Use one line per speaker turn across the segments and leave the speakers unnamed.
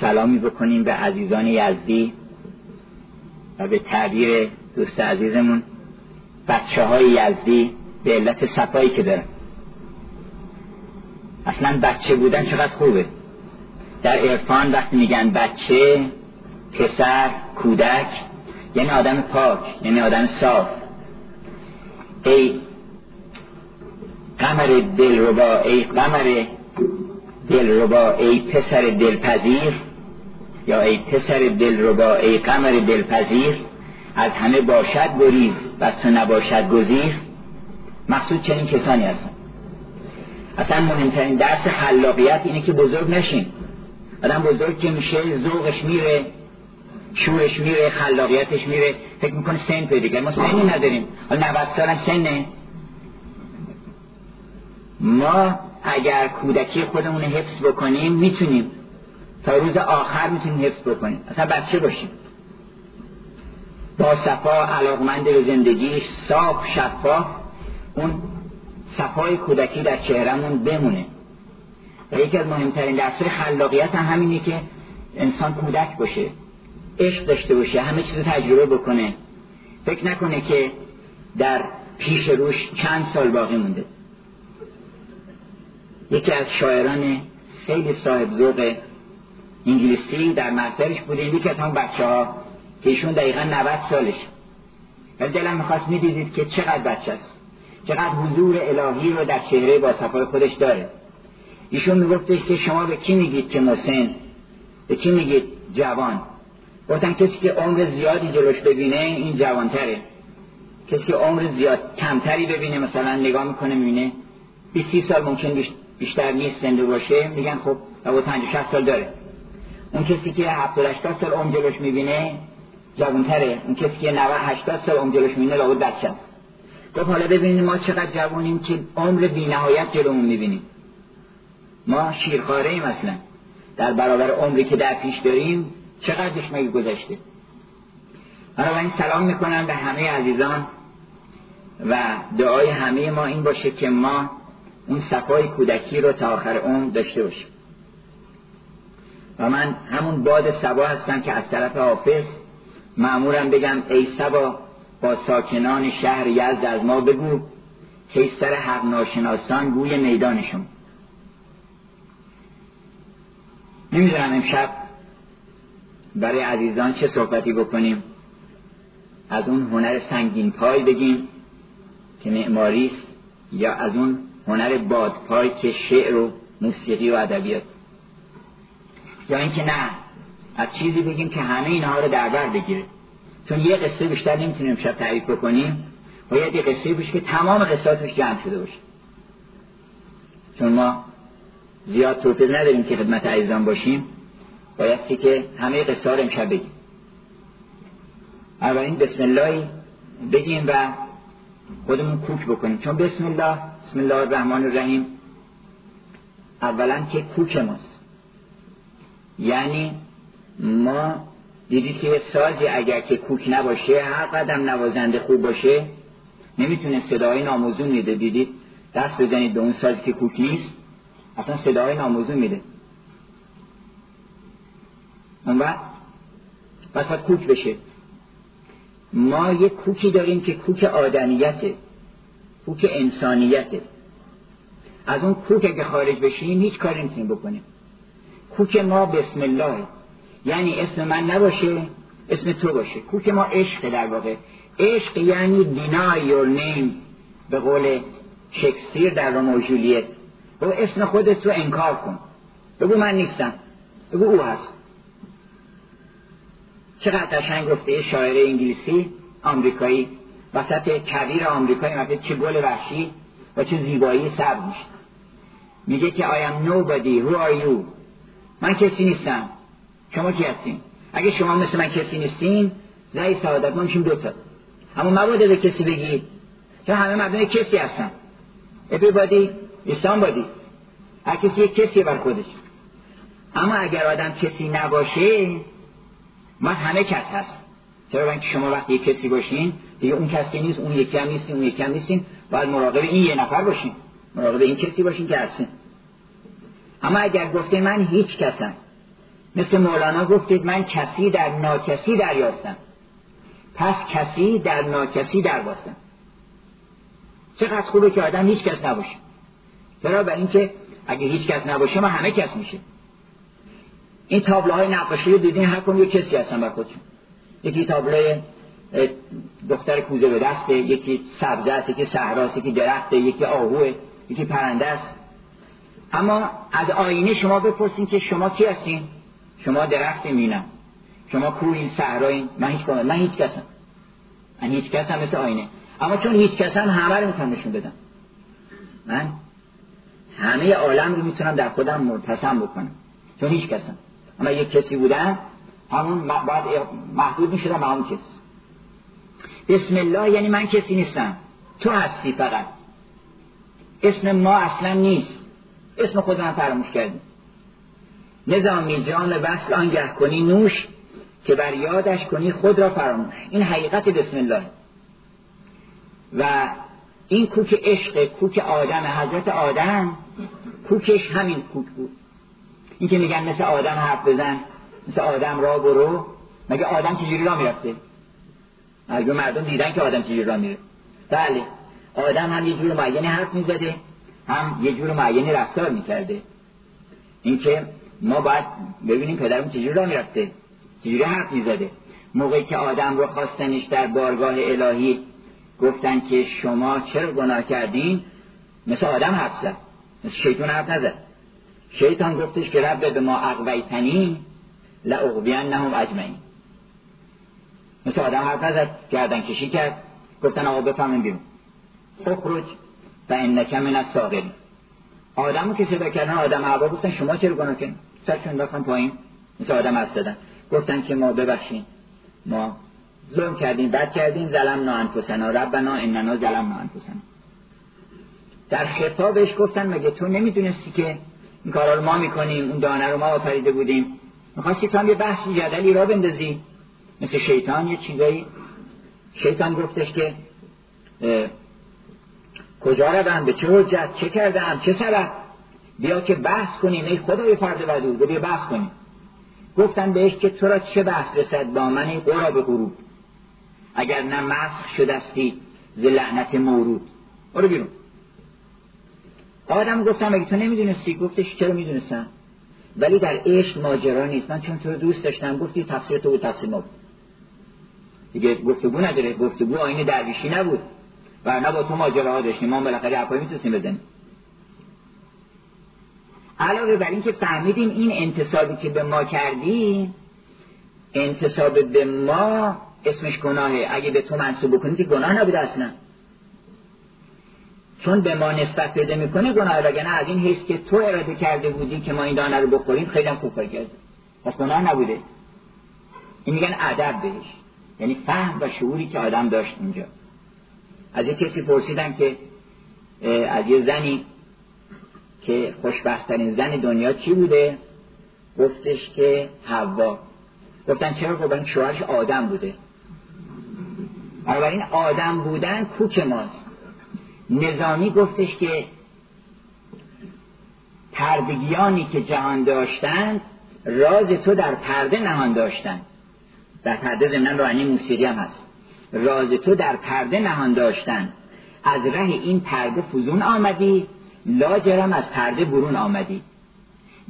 سلامی بکنیم به عزیزان یزدی و به تعبیر دوست عزیزمون بچه های یزدی به علت صفایی که دارن. اصلا بچه بودن چقدر خوبه. در عرفان وقتی میگن بچه پسر کودک یعنی آدم پاک یعنی آدم صاف. ای قمر دلربا ای قمر دلربا ای پسر دلپذیر یا ای پسر دلربا ای قمر دلپذیر از همه باشد گریز و تو نباشد گزیر. مقصود چنین کسانی هستن. اصلا مهمترین درس خلاقیت اینه که بزرگ نشین. آدم بزرگ که میشه ذوقش میره شورش میره خلاقیتش میره. فکر می‌کنه سن پیدا ما سنی نداریم. حالا 90 سالم سنه. ما اگر کودکی خودمون حفظ بکنیم می‌تونیم. تا روز آخر می‌تونیم حفظ بکنیم. اصلا بچه باشیم؟ با صفا علاقمند به زندگیش صاف شفاف اون صفای کودکی در چهرمون بمونه. و یکی از مهمترین درسای خلاقیت هم همینه که انسان کودک باشه عشق داشته باشه همه چیز تجربه بکنه. فکر نکنه که در پیش روش چند سال باقی مونده. یکی از شاعران خیلی صاحب ذوق انگلیسی در محضرش بوده یکی از هم بچه ها که ایشون دقیقا 90 سالش. ولی دلم می‌خواست می‌دیدید که چقدر بچه است. چقدر حضور الهی رو در چهره با خودش داره. ایشون میگفتش که شما به کی میگید که مسن به کی میگید جوان؟ گفتن کسی که عمر زیادی جلوش ببینه این جوانتره. کسی که عمر زیاد کمتری ببینه مثلا نگاه می‌کنه می‌بینه. 20 سال ممکن بیشتر نیست زنده باشه میگن خب لابد 50 60 سال داره. اون کسی که 70 80 سال عمر جلوش می‌بینه جوانتره. اون کسی که 90 80 سال عمر جلوش می‌بینه لابد بچه است. گفت حالا ببینید ما چقدر جوانیم که عمر بی‌نهایت جلومون می‌بینیم. ما شیرخواره ایم اصلا. در برابر عمری که در پیش داریم چقدرش مگه گذشته. این سلام می‌کنم به همه عزیزان و دعای همه ما این باشه که ما اون صفای کودکی رو تا آخر عمر داشته باشیم. و من همون باد سبا هستم که از طرف حافظ معمورم بگم ای سبا با ساکنان شهر یزد از ما بگو سر حق ناشناسان گوی میدانشون نمی‌دونم امشب برای عزیزان چه صحبتی بکنیم. از اون هنر سنگین پای بگیم که معماری است یا از اون هنر بادپای که شعر و موسیقی و ادبیات. یا اینکه نه از چیزی بگیم که همه اینها رو در بر بگیره. چون یه قصه بیشتر نمی‌تونیم امشب تعریف بکنیم باید یه قصه باشه که تمام قصاتش جمع شده باشه. چون ما زیاد توفیق نداریم که خدمت عزیزان باشیم بایستی که همه قصه رو امشب بگیم. اولین بسم الله بگیم و خودمون کوک بکنیم. چون بسم الله بسم الله الرحمن الرحیم. اولا که کوک ماست. یعنی ما دیدید که سازی اگر که کوک نباشه هر قدم نوازنده خوب باشه نمی‌تونه صدای ناموزون میده. دیدید دست بزنید به اون سازی که کوک نیست اصلا صدای ناموزون میده. اون وقت پس کوک بشه. ما یک کوکی داریم که کوک آدمیته. کوک انسانیته از اون کوک اگه خارج بشیم هیچ کاری نمی‌تونیم بکنیم. کوک ما بسم الله. یعنی اسم من نباشه اسم تو باشه. کوک ما عشق در واقع. عشق یعنی deny your name. به قول شکسپیر در رومو جولیت. بگو اسم خودت رو انکار کن. بگو من نیستم. بگو او هست. چقدر قشنگ گفته شاعر انگلیسی آمریکایی. وسط کبیر آمریکایی مثلا چه گل وحشی و چه زیبایی سب میشه. میگه که I am nobody. Who are you? من کسی نیستم. شما کی هستین؟ اگه شما مثل من کسی نیستین زی سعادت ما میشیم دوتا. اما مبادا به کسی بگید چون همه مردم کسی هستن. Everybody is somebody. هر کسی یک کسی بر خودش. اما اگر آدم کسی نباشه ما همه کس هست چرا اینکه شما وقتی کسی باشین دیگه اون کسی نیست اون یکی هم نیستین اون یکی هم نیستین باید مراقب این یه نفر باشین. مراقب این کسی باشین که هستین. اما اگر گفته من هیچ کسم مثل مولانا گفتید من کسی در ناکسی دریافتم. پس کسی در ناکسی در باستم چقدر خوبه که آدم هیچ کس نباشه. چرا؟ برای اینکه اگه هیچ کس نباشه ما همه کس میشه این تابلوهای نقاشی رو دیدین؟ هر کم یک کسی هستن بر خودشون. یکی تابلوی دختر کوزه به دسته یکی سبزه است یکی صحراست یکی درخته یکی آهوه یکی پرنده است. اما از آینه شما بپرسین که شما کی هستین؟ شما درخت مینم شما کوهین صحرایین. من هیچ من هیچ کسم. من هیچ کسم مثل آینه. اما چون هیچ کسم همه رو می‌تونم نشون بدم. من همه عالم رو می‌تونم در خودم مرتسم بکنم. چون هیچ کسم. اما یک کسی بودن همون باید محدود می‌شدم به همون کسی. بسم الله یعنی من کسی نیستم. تو هستی فقط. اسم ما اصلا نیست. اسم خود من فراموش کردیم. نظامی جان وصل آنگه کنی نوش که بر یادش کنی خود را فراموش. این حقیقت بسم الله. و این کوک عشق کوک آدم حضرت آدم کوکش همین کوک بود. این که میگن مثل آدم حرف بزن. مثل آدم را برو مگه آدم چجوری را می‌رفته؟ اگه مردم دیدن که آدم چجوری را میره بله آدم هم یه جور معینی حرف می‌زده هم یه جور معینی رفتار می‌کرده. اینکه ما باید ببینیم پدرم چجوری را می‌رفته چجوری حرف می‌زده. موقعی که آدم رو خواستنش در بارگاه الهی گفتن که شما چرا گناه کردین مثل آدم حرف زد مثل شیطان حرف نزد. شیطان گفتش که رب به ما اقویتنی لعقوین نهم اجمعین مثل آدم حرف نزد گردن کشی کرد. گفتن آقا بفهمین بیرون. اخرج و انک من از ساغری آدمو که صدا کردن آدم عبا گفتن شما چرا گناه کردین؟ سرشون بخوام پایین. مثل آدم حرف زدن. گفتن که ما ببخشین ما ظلم کردیم بد کردیم. ظلم انفسنا. ربنا اننا ظلمنا انفسنا. در خطابش گفتن مگه تو نمی‌دونستی که این کارا رو ما می‌کنیم؟ اون دانه رو ما آفریده بودیم. می‌خواستی تو هم یه بحث جدلی را بندازی. مثل شیطان یه چیزایی. شیطان گفتش که کجا روم؟ به چه حجت؟ چه کردم؟ چه سبب؟ بیا که بحث کنیم. ای خدای فرد ودود بیا بحث کنیم. گفتن بهش که تو را چه بحث رسد با من قرا به غروب اگر نه مسخ شدستی ز لعنت مورود. برو بیرون. آدم گفتم اگه تو نمی‌دونستی؟ گفتش چرا می‌دونستم؟ ولی در عشق ماجرا نیست. من چون تو رو دوست داشتم گفتی تفسیر تو و تفسیر ما. دیگه گفتگو نداره. گفتگو آینه درویشی نبود. و نه با تو ها داشتیم. ما بالاخره حرفایی می‌تونستیم بزنیم. علاوه بر اینکه فهمیدیم این انتصابی که به ما کردی انتصاب به ما اسمش گناهه. اگه به تو منصوب بکنی که گناه نبوده اصلا. چون به ما نسبت پیدا می‌کنه گناه وگرنه از این حیث که تو اراده کرده بودی که ما این دانه رو بخوریم خیلی هم خوب کار کرد پس گناه نبوده. این میگن ادب بهش. یعنی فهم و شعوری که آدم داشت اونجا از یه کسی پرسیدم که از یه زنی که خوشبختترین زن دنیا چی بوده؟ گفتش که حوا. گفتن چرا؟ گفتن شوهرش آدم بوده. بنابراین آدم بودن کوک ماست. نظامی گفتش که پردگیانی که جهان داشتند راز تو در پرده نهان داشتند. در پرده زمنان رانی موسیقی هم هست. راز تو در پرده نهان داشتند. از ره این پرده فزون آمدی لاجرم از پرده برون آمدی.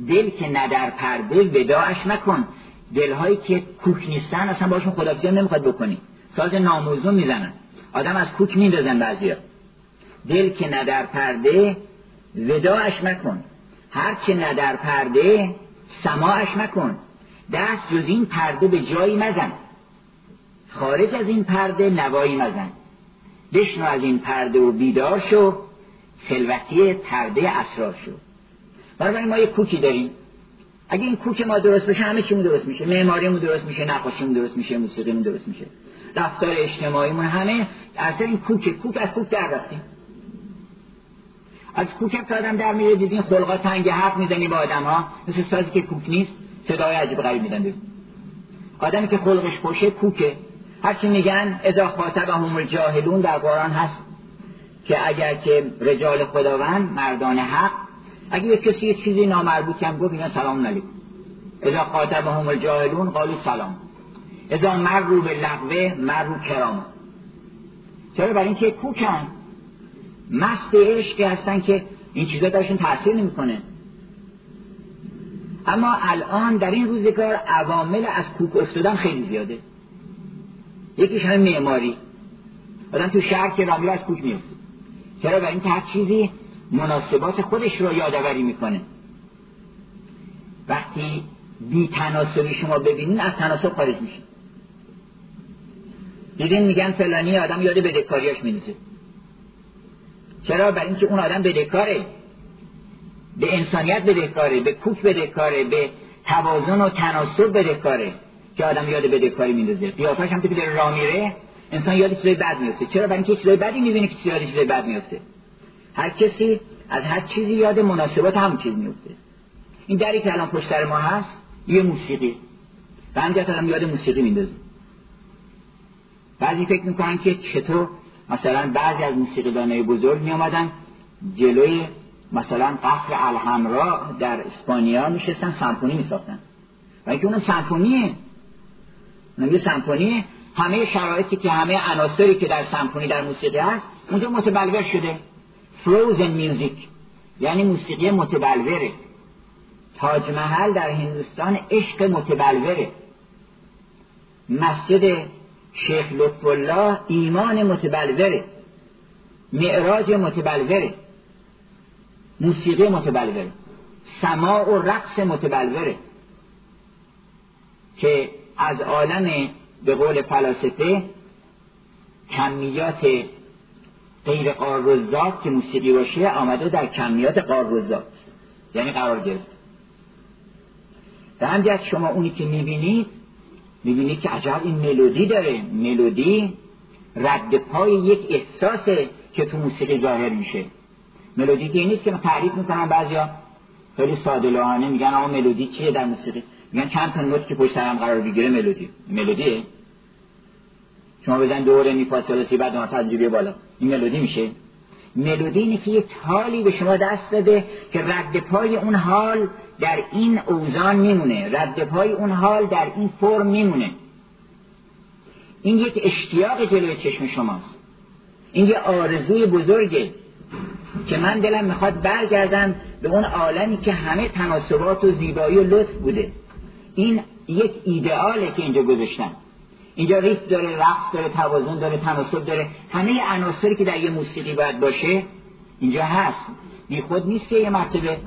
دل که نه در پرده وداعش نکن دلهایی که کوک نیستن اصلا باشون خدافزی نمی‌خواد بکنی. ساز ناموزون می‌زنن. آدم از کوک میندازن بعضیا. دل که نه در پرده وداعش مکن. هر که نه در پرده سماعش مکن. دست جز این پرده به جایی مزن. خارج از این پرده نوایی مزن. بشنو از این پرده و بیدار شو. خلوتی پرده اسرار شو. برای ما یه کوکی داریم. اگه این کوک ما درست بشه همه چیمون درست میشه. معماریمون درست میشه نقاشیمون درست میشه موسیقیمون درست میشه. رفتار اجتماعیمون همه اصلا این کوک کوک از کوک در رفتیم. از کوک آدم در میره دیدین خلقا تنگ حرف می‌زنی با آدم ها مثل سازی که کوک نیست صدای عجیب غریب میدن آدمی که خلقش پشه کوکه. هرچی میگن اذا خاطب هم الجاهلون در قرآن هست که اگر که رجال خداوند مردان حق اگه یک کسی یه چیزی نامربوطی هم گفت میگن سلام علیکم. اذا خاطبهم الجاهلون قالوا سلام. اذا مرو به لغوه مرو کرام چرا؟ برای اینکه کوکن. مست عشق هستن که این چیزا درشون تاثیر نمی‌کنه. اما الان در این روزگار عوامل از کوک افتادن خیلی زیاده. یکیش همه معماری. آدم تو شهر که رامیو از کوک میفته چرا؟ برای اینکه هر چیزی مناسبات خودش رو یادآوری می‌کنه. وقتی بی تناسبی شما ببینین از تناسب خارج میشه. دیدین میگن فلانی آدم یاد بدهکاریاش مینوزه چرا؟ برای اینکه اون آدم بدهکاره به انسانیت بدهکاره به کوک بدهکاره به توازن و تناسب بدهکاره که آدم یاد بدهکاری میندازه. قیافش هم که راه میره انسان یاد چیزای بد میفته. چرا؟ برای اینکه چیزای بدی می‌بینه که یاد چیزای بد میفته. هر کسی از هر چیزی یاد مناسبات هم چیز میفته. این دری که الان پشت سر ما هست یه موسیقی. و آدم یاد موسیقی میندازه. بعضی فکر می‌کنن که چطور مثلا بعضی از موسیقیدانای بزرگ میامدن جلوی مثلا قصر الحمرا در اسپانیا میشستن سمفونی میساختن. و اینکه اونم سمفونیه. اونم یه سمفونیه. همه شرایطی که همه عناصری که در سمفونی در موسیقی هست اونجا متبلور شده. فروزن میوزیک یعنی موسیقی متبلوره. تاج محل در هندوستان عشق متبلوره. مسجد شیخ لطف الله ایمان متبلوره معراج متبلوره موسیقی متبلوره سماع و رقص متبلوره که از عالم به قول فلاسفه کمیات غیر قارزات که موسیقی باشه آمده در کمیات قارزات یعنی قرار گرفت. و همجرد شما اونی که می‌بینید می‌بینید که عجب این ملودی داره. ملودی رد پای یک احساسه که تو موسیقی ظاهر میشه. ملودی که نیست که من تعریف می‌کنم بعضیا. خیلی ساده لوحانه میگن آقا ملودی چیه در موسیقی؟ میگن چند تا نوت که پشت سرم قرار بگیره ملودی. ملودیه شما بزن دوره می سی بعد ما تجربه بالا. این ملودی میشه؟ ملودی اینه که یه حالی به شما دست داده که رد پای اون حال در این اوزان میمونه. رد پای اون حال در این فرم میمونه. این یک اشتیاق جلوی چشم شماست. این یه آرزوی بزرگه که من دلم می‌خواد برگردم به اون عالمی که همه تناسبات و زیبایی و لطف بوده. این یک ایدئاله که اینجا گذاشتم. اینجا ریت داره رقص داره توازن داره تناسب داره. همه عناصری که در یه موسیقی باید باشه اینجا هست. بی خود نیست که یه مرتبه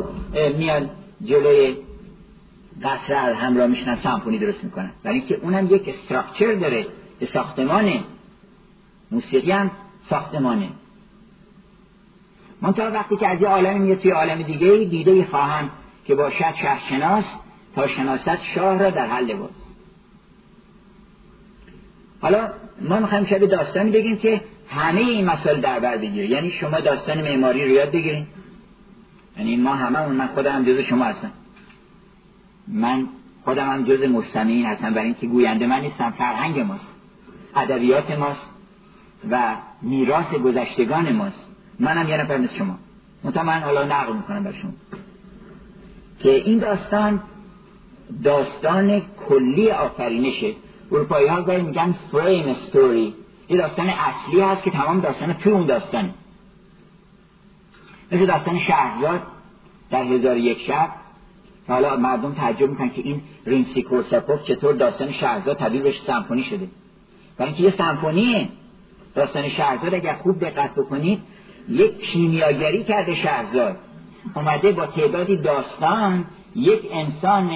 میاد جلوی قصر همراه میشنن سمفونی درست می‌کنن. برای اینکه اونم یک استراکچر داره به ساختمانه موسیقی هم ساختمانه. منتها وقتی که از یه عالم میاد توی عالم دیگه دیده خواهم که باشد شهرشناس تا شناست شاه را در حل لباس. حالا ما می‌خوایم شب داستانی بگیم که همه این مسائل در بر بگیره. یعنی شما داستان معماری رو یاد بگیریم یعنی ما همه من خودم هم جز شما هستم. من خودم هم جز مستمعین هستم. برای اینکه گوینده من نیستم فرهنگ ماست. ادبیات ماست. و میراث گذشتگان ماست. منم یه نفر مثل شما. منتها من حالا نقل می‌کنم بر شما. که این داستان داستان کلی آفرینشه اروپایی ها گاهی میگن فریم ستوری یه داستان اصلی هست که تمام داستان تو اون داستانه. مثل داستان شهرزاد در هزار یک شب حالا مردم تعجب می‌کنن که این رینسی کورساپوف چطور داستان شهرزاد تبدیل بهش سمفونی شده. برای اینکه یه سمفونیه. داستان شهرزاد اگر خوب دقت بکنید یک کیمیاگری کرده شهرزاد. اومده با تعدادی داستان یک انسان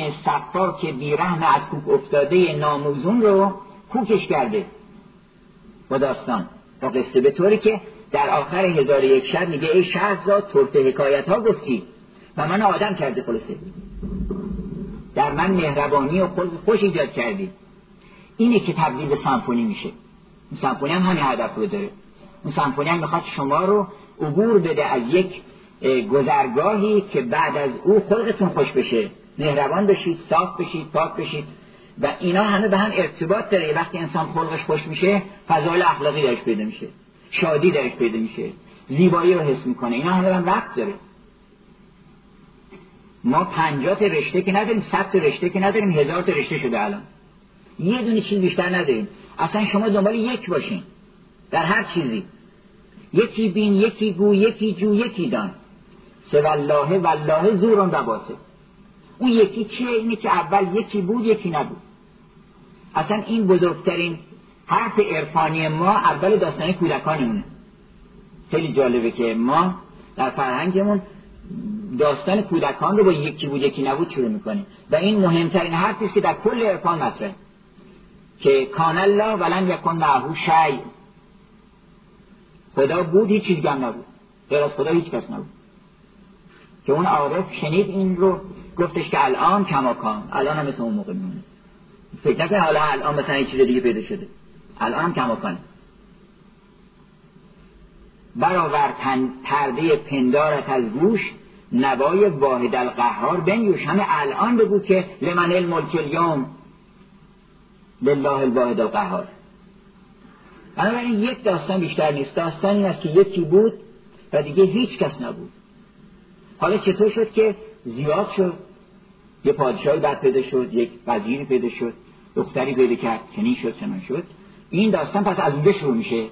که بیرحم از کوک افتاده ناموزون رو کوکش کرده با داستان. با قصه به طوری که در آخر هزار یک شب میگه ای شهرزاد طرف حکایت ها گفتی. و من آدم کرده خلاصه. در من مهربانی و خوش ایجاد کردی. اینه که تبدیل به سمفونی میشه. این سمفونی هم همین هدف رو داره. اون سمفونی هم می‌خواد شما رو عبور بده از یک گذرگاهی که بعد از او خلقتون خوش بشه. مهربان بشید صاف بشید پاک بشید. و اینا همه به هم ارتباط داره. وقتی انسان خلقش خوش میشه فضایل اخلاقی درش پیدا میشه. شادی درش پیدا میشه. زیبایی رو حس می‌کنه. اینا همه هم وقت داره. ما پنجاه رشته که نداریم صد رشته که نداریم هزار رشته شده الان. یه دونه چیز بیشتر نداریم. اصلا شما دنبال یک باشین. در هر چیزی. یکی بین یکی گو یکی جو یکی دان. سه والله والله زورون و باسه. اون یکی چیه؟ اینه که اول یکی بود یکی نبود. اصلا این بزرگترین حرف عرفانی ما اول داستان کودکانمونه. خیلی جالبه که ما در فرهنگمون داستان کودکان رو با یکی بود یکی نبود شروع می‌کنیم. و این مهمترین حرفی است که در کل عرفان مطرحه. که کان الله ولن یکن معه شیء. خدا بود هیچ چیز هم نبود. غیر از خدا هیچ کس نبود. که اون عارف شنید این رو گفتش که الان کماکان. الان هم مثل اون موقع میمونه. فکر نکنه حالا الان مثلا یه چیز دیگه پیدا شده. الان هم کماکانه برآور پرده پندارت از گوش نوای واحد القهار بنیوش. همه الان بگو که لمن الملک اليوم. لله الواحد القهار. بنابراین یک داستان بیشتر نیست. داستان این است که یکی بود و دیگه هیچ کس نبود. حالا چطور شد که زیاد شد؟ یه پادشاهی بعد پیدا شد یک وزیری پیدا شد دختری پیدا کرد چنین شد چنان شد. این داستان پس از اونجا شروع میشه.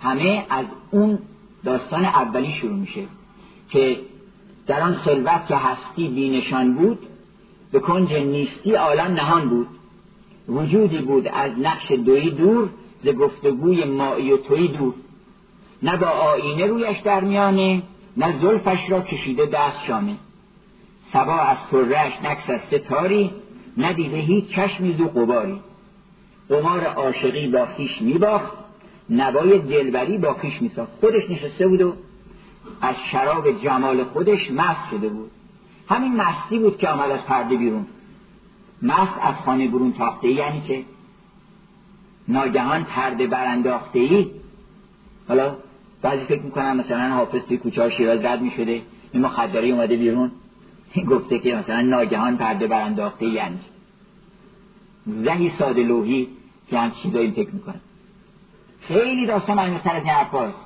همه از اون داستان اولی شروع میشه که در آن خلوت که هستی بینشان بود به کنج نیستی عالم نهان بود. وجودی بود از نقش دوی دور ز گفتگوی مایی و توی دور. نه با آینه رویش در میانه نه زلفش را کشیده دست شامه. سبا از نکس از ستاری ندیده هیچ چشمی دو قباری قمار عاشقی با خیش میباخت نوای دلبری با خیش میساخت. خودش نشسته بود و از شراب جمال خودش مست شده بود. همین مستی بود که آمد از پرده بیرون. مست از خانه برون تاخته یعنی که ناگهان پرده برانداخته ای حالا بعضی فکر می‌کنن مثلا حافظ توی کوچه ها شیراز رد می‌شده این مخدره اومده بیرون گفته که مثلا ناگهان پرده برانداخته یعنی. زهی ساده لوحی که هم چیزایی فکر می‌کنن خیلی داستان عمیق‌تر از این حرفاست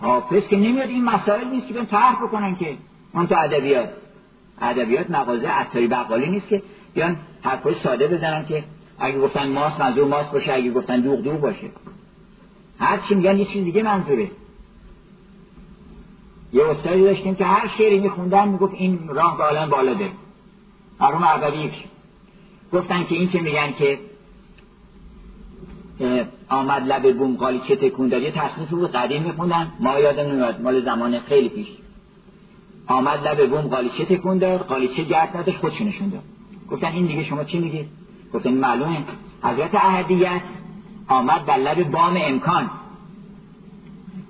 حافظ که نمیاد این مسائل نیست که طرح بکنن که اون تو ادبیات. ادبیات مغازه عطاری بقالی نیست که بیان حرفای ساده بزنن که اگه گفتن ماست منظور ماست باشه اگه گفتن دوغ دوغ باشه. هر چی میگن یه چیز دیگه منظوره. یه استادی داشتیم که هر شعری میخوندن می‌گفت این راه به عالم بالا ده. اولی گفتن که این که میگن که آمد لب بوم قالی چه تکون داد یه تصنیف بود قدیم میخوندن. ما یادم نمیاد مال زمان خیلی پیش. آمد لب بوم قالیچه تکون داد؟ قالیچه گرد نداشت؟ داد. گفتن این دیگه شما چی میگید؟ گفتن معلومه. حضرت احدیت آمد در لب بام امکان.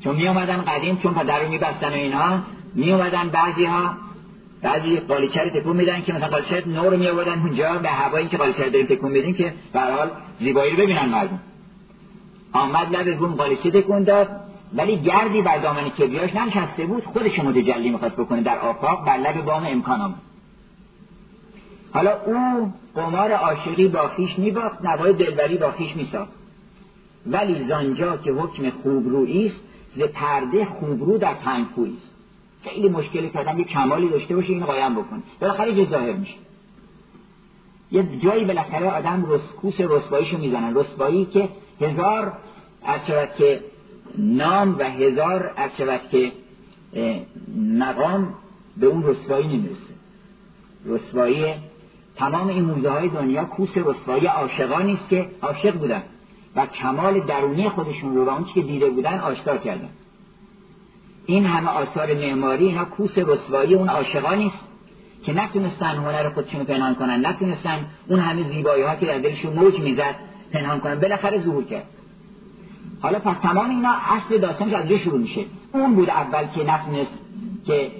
چون می آمدن قدیم چون پدر رو میبستن و اینها می آمدن بعضی ها بعضی قالیچه رو تکون میدن که مثلا قالیچه نور می آوردن اونجا به هوایی که قالیچه داریم تکون میدیم که به حال زیبایی رو ببینن مردم. آمد لب بوم قالیچه تکون ولی گردی بر دامن کبریاش ننشسته بود خودش متجلی می‌خواست بکنه در آفاق بر لب بام امکان آمد حالا او قمار عاشقی با خیش میباخت نوای دلبری با خیش میساخت. ولی زانجا که حکم خوبرویی است ز پرده خوبرو در تنگخویی است. خیلی مشکلی کردن یه کمالی داشته باشه اینو قایم بکنه. بالاخره یه ظاهر میشه. یه جایی بالاخره آدم رسکوس رسواییشو می‌زنن رسوایی که هزار از که نام و هزار از که مقام به اون رسوایی نمی‌رسه. رسوایی تمام این موزه های دنیا کوس رسوایی عاشقانی است که عاشق بودن و کمال درونی خودشون رو و که دیده بودن آشکار کردن. این همه آثار معماری اینا کوس رسوایی اون عاشقانی است که نتونستن هنر خودشون رو پنهان کنن نتونستن اون همه زیبایی ها که در دلشون موج می‌زد پنهان کنن. بالاخره ظهور کرد. حالا پس تمام اینا اصل داستانش از شروع میشه. اون بود اول که نتونست که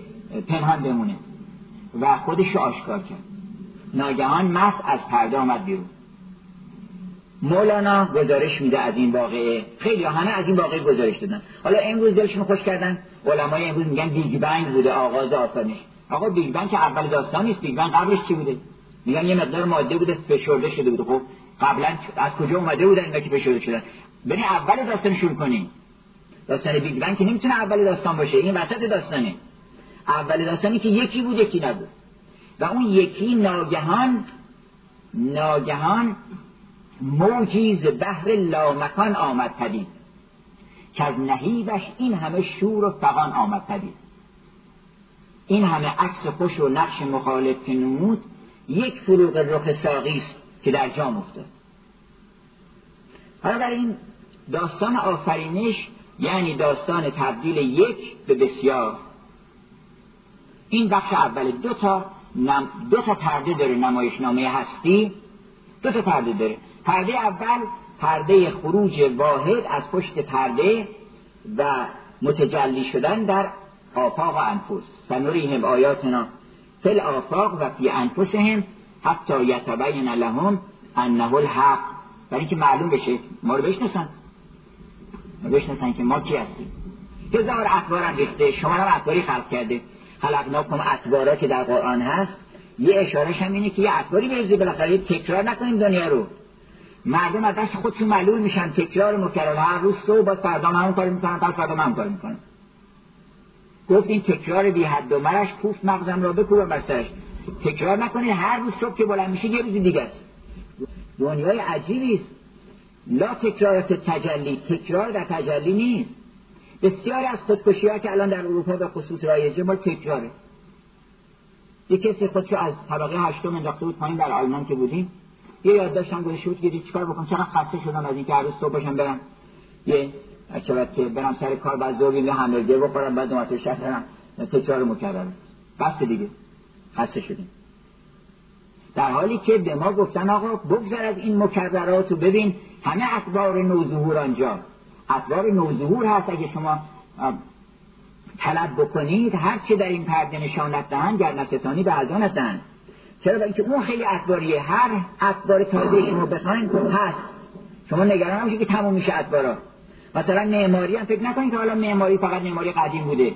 پنهان بمونه و خودش رو آشکار کرد. ناگهان مس از پرده آمد بیرون. مولانا گزارش میده از این واقعه. خیلی همه از این واقعه گزارش دادن. حالا امروز دلشون خوش کردن. علمای امروز میگن بیگ بنگ بوده آغاز آفرینش آقا بیگ بنگ که اول داستان نیست. بیگ بنگ قبلش چی بوده؟ میگن یه مقدار ماده بوده فشرده شده بوده. خب قبلا از کجا اومده بودن اینا که فشرده شدن؟ بریم اول داستان شروع کنیم. داستان بیگ بنگ که نمی‌تونه اول داستان باشه این وسط داستانه. اول داستانی که یکی بود یکی نبود. و اون یکی ناگهان ناگهان موجی ز بحر لامکان آمد پدید. که از نهیبش این همه شور و فقان آمد پدید. این همه عکس خوش و نقش مخالف که نمود یک فروغ رخ ساقی است که در جام افتاد حالا در این داستان آفرینش یعنی داستان تبدیل یک به بسیار. این بخش اول دو تا نم دو تا پرده داره نمایشنامه هستی. دو تا پرده داره. پرده اول پرده خروج واحد از پشت پرده و متجلی شدن در آفاق و انفس. سنوریهم آیاتنا. فل آفاق و فی انفسهم. حتی یتبین لهم انه الحق. برای اینکه معلوم بشه ما رو بشناسن. ما بشناسن که ما کی هستیم. هزار اخبار هم ریخته. شما هم اخباری خلق کرده. خلقناکم اطوارا که در قرآن هست. یه اشارهش هم اینه که یه اطواری بریزی بالاخره تکرار نکنیم دنیا رو. مردم از دست خودشون معلول میشن. تکرار مکرر. هر روز تو باز فردا همون کار می‌کنن پس فردا همون کار می‌کنن گفت این تکرار بی حد و مرش پوف مغزم را بکوبم بسترش تکرار نکنید هر روز صبح که بلند میشه یه روز دیگه است. دنیای عجیبی است. لا تکرارات تجلی. تکرار در تجلی نیست. بسیاری از خودکشی ها که الان در اروپا به خصوص رایجه مال تکراره. یه کسی خودشو از طبقه هشتم انداخته بود پایین در آلمان که بودیم. یه یاد داشتم گذاشته بود که چیکار بکنم؟ چقدر خسته شدم از اینکه هر روز صبح باشم برم یه شبت که برم سر کار بعد دو یه بخورم بعد دومت شهر برم. تکرار مکرر. بس دیگه. خسته شدیم. در حالی که به ما گفتن آقا بگذر از این مکررات و ببین همه اخبار نوظهور آنجا. اخبار نوظهور هست اگه شما طلب بکنید هر چه در این پرده نشانت دهند گرنستانی به ازانت دهند چرا؟ اینکه اون خیلی اخباریه. هر اخبار تازه شما بخواین هست. شما نگران نباشید که تموم میشه اخبارا. مثلا معماری هم فکر نکنید که حالا معماری فقط معماری قدیم بوده.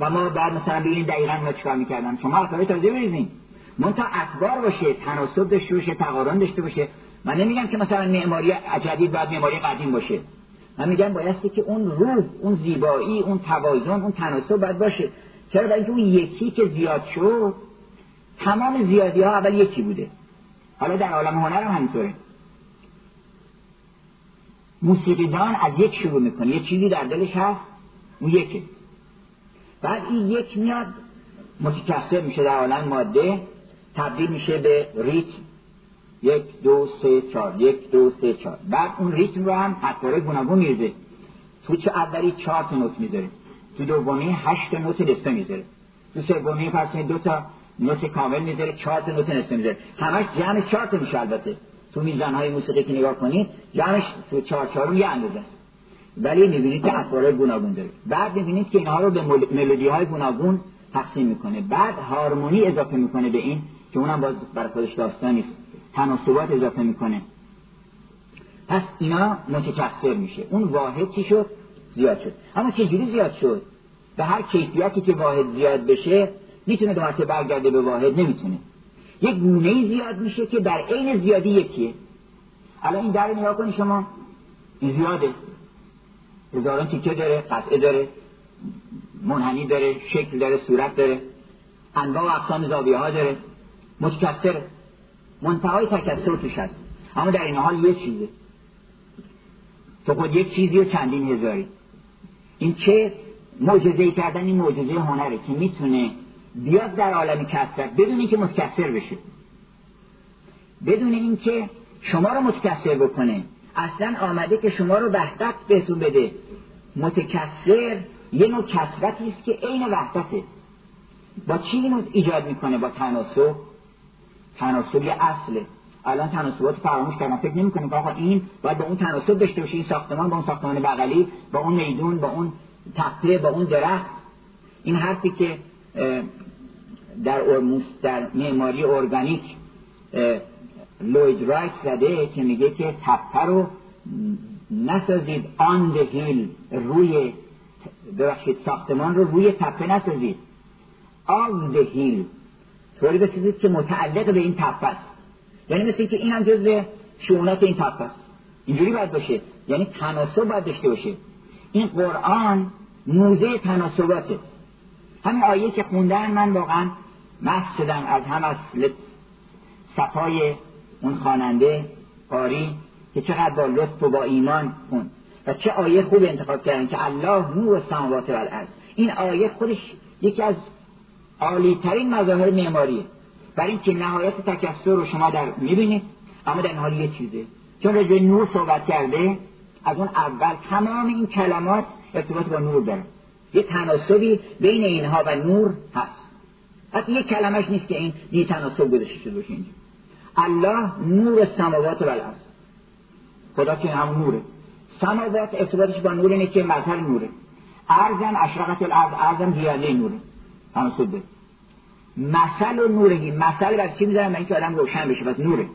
و ما بعد مثلا ببینید دقیقا ما چیکار می‌کردن شما اخبار تازه بریزین؟ تا اخبار باشه تناسب داشته باشه تقارن داشته باشه. من نمیگم که مثلا معماری جدید باید معماری قدیم باشه. من میگم بایستی که اون روح اون زیبایی اون توازن اون تناسب باید باشه. چرا؟ برای اینکه اون یکی که زیاد شد تمام زیادی ها اول یکی بوده. حالا در عالم هنر هم همینطوره. موسیقیدان از یک شروع می‌کنه. یه چیزی در دلش هست اون یکه. بعد این یک میاد متکثر میشه در عالم ماده تبدیل میشه به ریتم. یک دو سه چهار. یک دو سه چهار. بعد اون ریتم رو هم اطواره گوناگون میرزه تو چه اولی چهار تا نوت می‌ذاره. تو دومی هشت نوت نصفه می‌ذاره. تو سومی پس دو تا نوت کامل می‌ذاره چهار تا نوت نصفه می‌ذاره. همش جمع چهار تا میشه البته. تو میزان های موسیقی که نگاه کنید جمعش تو چهار چهارم یه اندازه است. ولی می‌بینید که اطواره گوناگون داره. بعد می‌بینید که اینها رو به ملودی های گوناگون تقسیم می‌کنه. بعد هارمونی اضافه می‌کنه به این که اونم باز برای خودش داستان نیست. تناسبات اضافه می‌کنه. پس اینا متکثر میشه. اون واحد چی شد؟ زیاد شد. اما چجوری زیاد شد؟ به هر کیفیتی که واحد زیاد بشه می‌تونه دو برگرده به واحد نمی‌تونه. یک گونه زیاد میشه که در عین زیادی یکیه. الان این در نگاه کنی شما. این زیاده. هزاران تیکه داره قطعه داره منحنی داره شکل داره صورت داره. انواع و اقسام زاویه ها داره. متکثر منتهای تکثر توش هست. اما در این حال یه چیزه. تو خود یک چیزی و چندین هزاری. این چه معجزه کردن این معجزه هنره که می‌تونه بیاد در عالم کسرت بدون اینکه متکثر بشه. بدون اینکه شما رو متکثر بکنه. اصلا آمده که شما رو وحدت بهتون بده. متکثر یه نوع کسرتی است که عین وحدته. با چی اینو ایجاد می‌کنه با تناسب؟ تناسب یه اصله. الان تناسبات فراموش کردن. فکر نمی‌کنیم که آقا این باید با اون تناسب داشته باشه این ساختمان با اون ساختمان بغلی با اون میدون با اون تپه با اون درخت. این حرفی که در در معماری ارگانیک لوید رایت زده که میگه که تپه رو نسازید. آن هیل روی ببخشید ساختمان رو روی تپه نسازید. آن هیل طوری بسازید که متعلق به این تپه است. یعنی مثل که این هم جزء شعونات این تپه است. اینجوری باید باشه. یعنی تناسب باید داشته باشه. این قرآن موزه تناسباته. همین آیه که خوندن من واقعا مست شدم از هم از صفای اون خواننده قاری که چقدر با لطف و با ایمان خوند. و چه آیه خوب انتخاب کردن که الله نور السماوات و الارض این آیه خودش یکی از عالی ترین مظاهر معماریه. برای اینکه نهایت تکسر رو شما در می‌بینید اما در حال یه چیزه. چون رجوع نور صحبت کرده از اون اول تمام این کلمات ارتباط با نور داره. یه تناسبی بین اینها و نور هست. حتی یه کلمش نیست که این یه تناسب گذاشته شده باشه الله نور سماوات و الارض. خدا که هم نوره. سماوات ارتباطش با نور اینه که مظهر نوره. ارزم اشرقت الارض ارزم دیاله نوره. تناسب ده مثل و نورهی مثل بر چی می‌ذارم؟ اینکه آدم روشن بشه. بس نوره.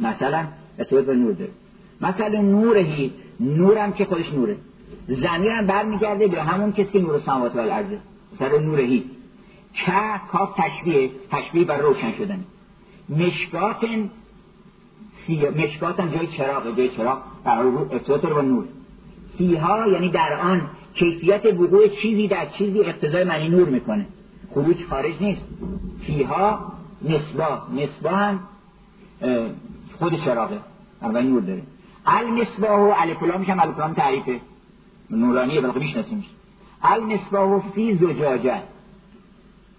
مثلا ارتباط با نور داره. مثل نورهی نورم که خودش نوره. زمیرم برمیگرده به همون کسی نور سماوات و الارض سر نورهی که کاف تشبیه. تشبیه بر روشن شدن مشکات هم جای چراغ جای چراغ در ارتباط با نور. فیها یعنی در آن کیفیت وقوع چیزی در چیزی اقتضای معنی نور می‌کنه. خروج خارج نیست. فیها نسبا نسبا هم خود چراغه. اول نور داره. المصباح و الفلام هم الفلام تعریفه نورانیه بلکه میشناسیمش المصباح فی زجاجه.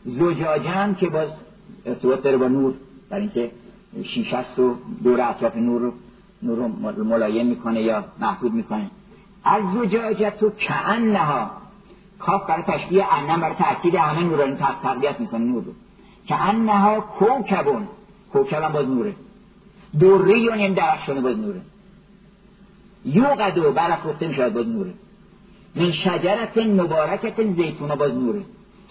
زجاجه که باز ارتباط داره با نور. برای اینکه شیشه است و دور اطراف نور رو نور رو ملایم می‌کنه یا محدود می‌کنه. از زجاجه تو کعنها کاف برای تشبیه انم برای تاکید همه نورانی تقویت می‌کنه نور رو. کعنها کوکبون. کوکب هم باز نوره. دوریون این درخشانه باز نوره. يوقد برافروخته میشه باز نوره. من شجرة مباركة زيتونة باز نوره.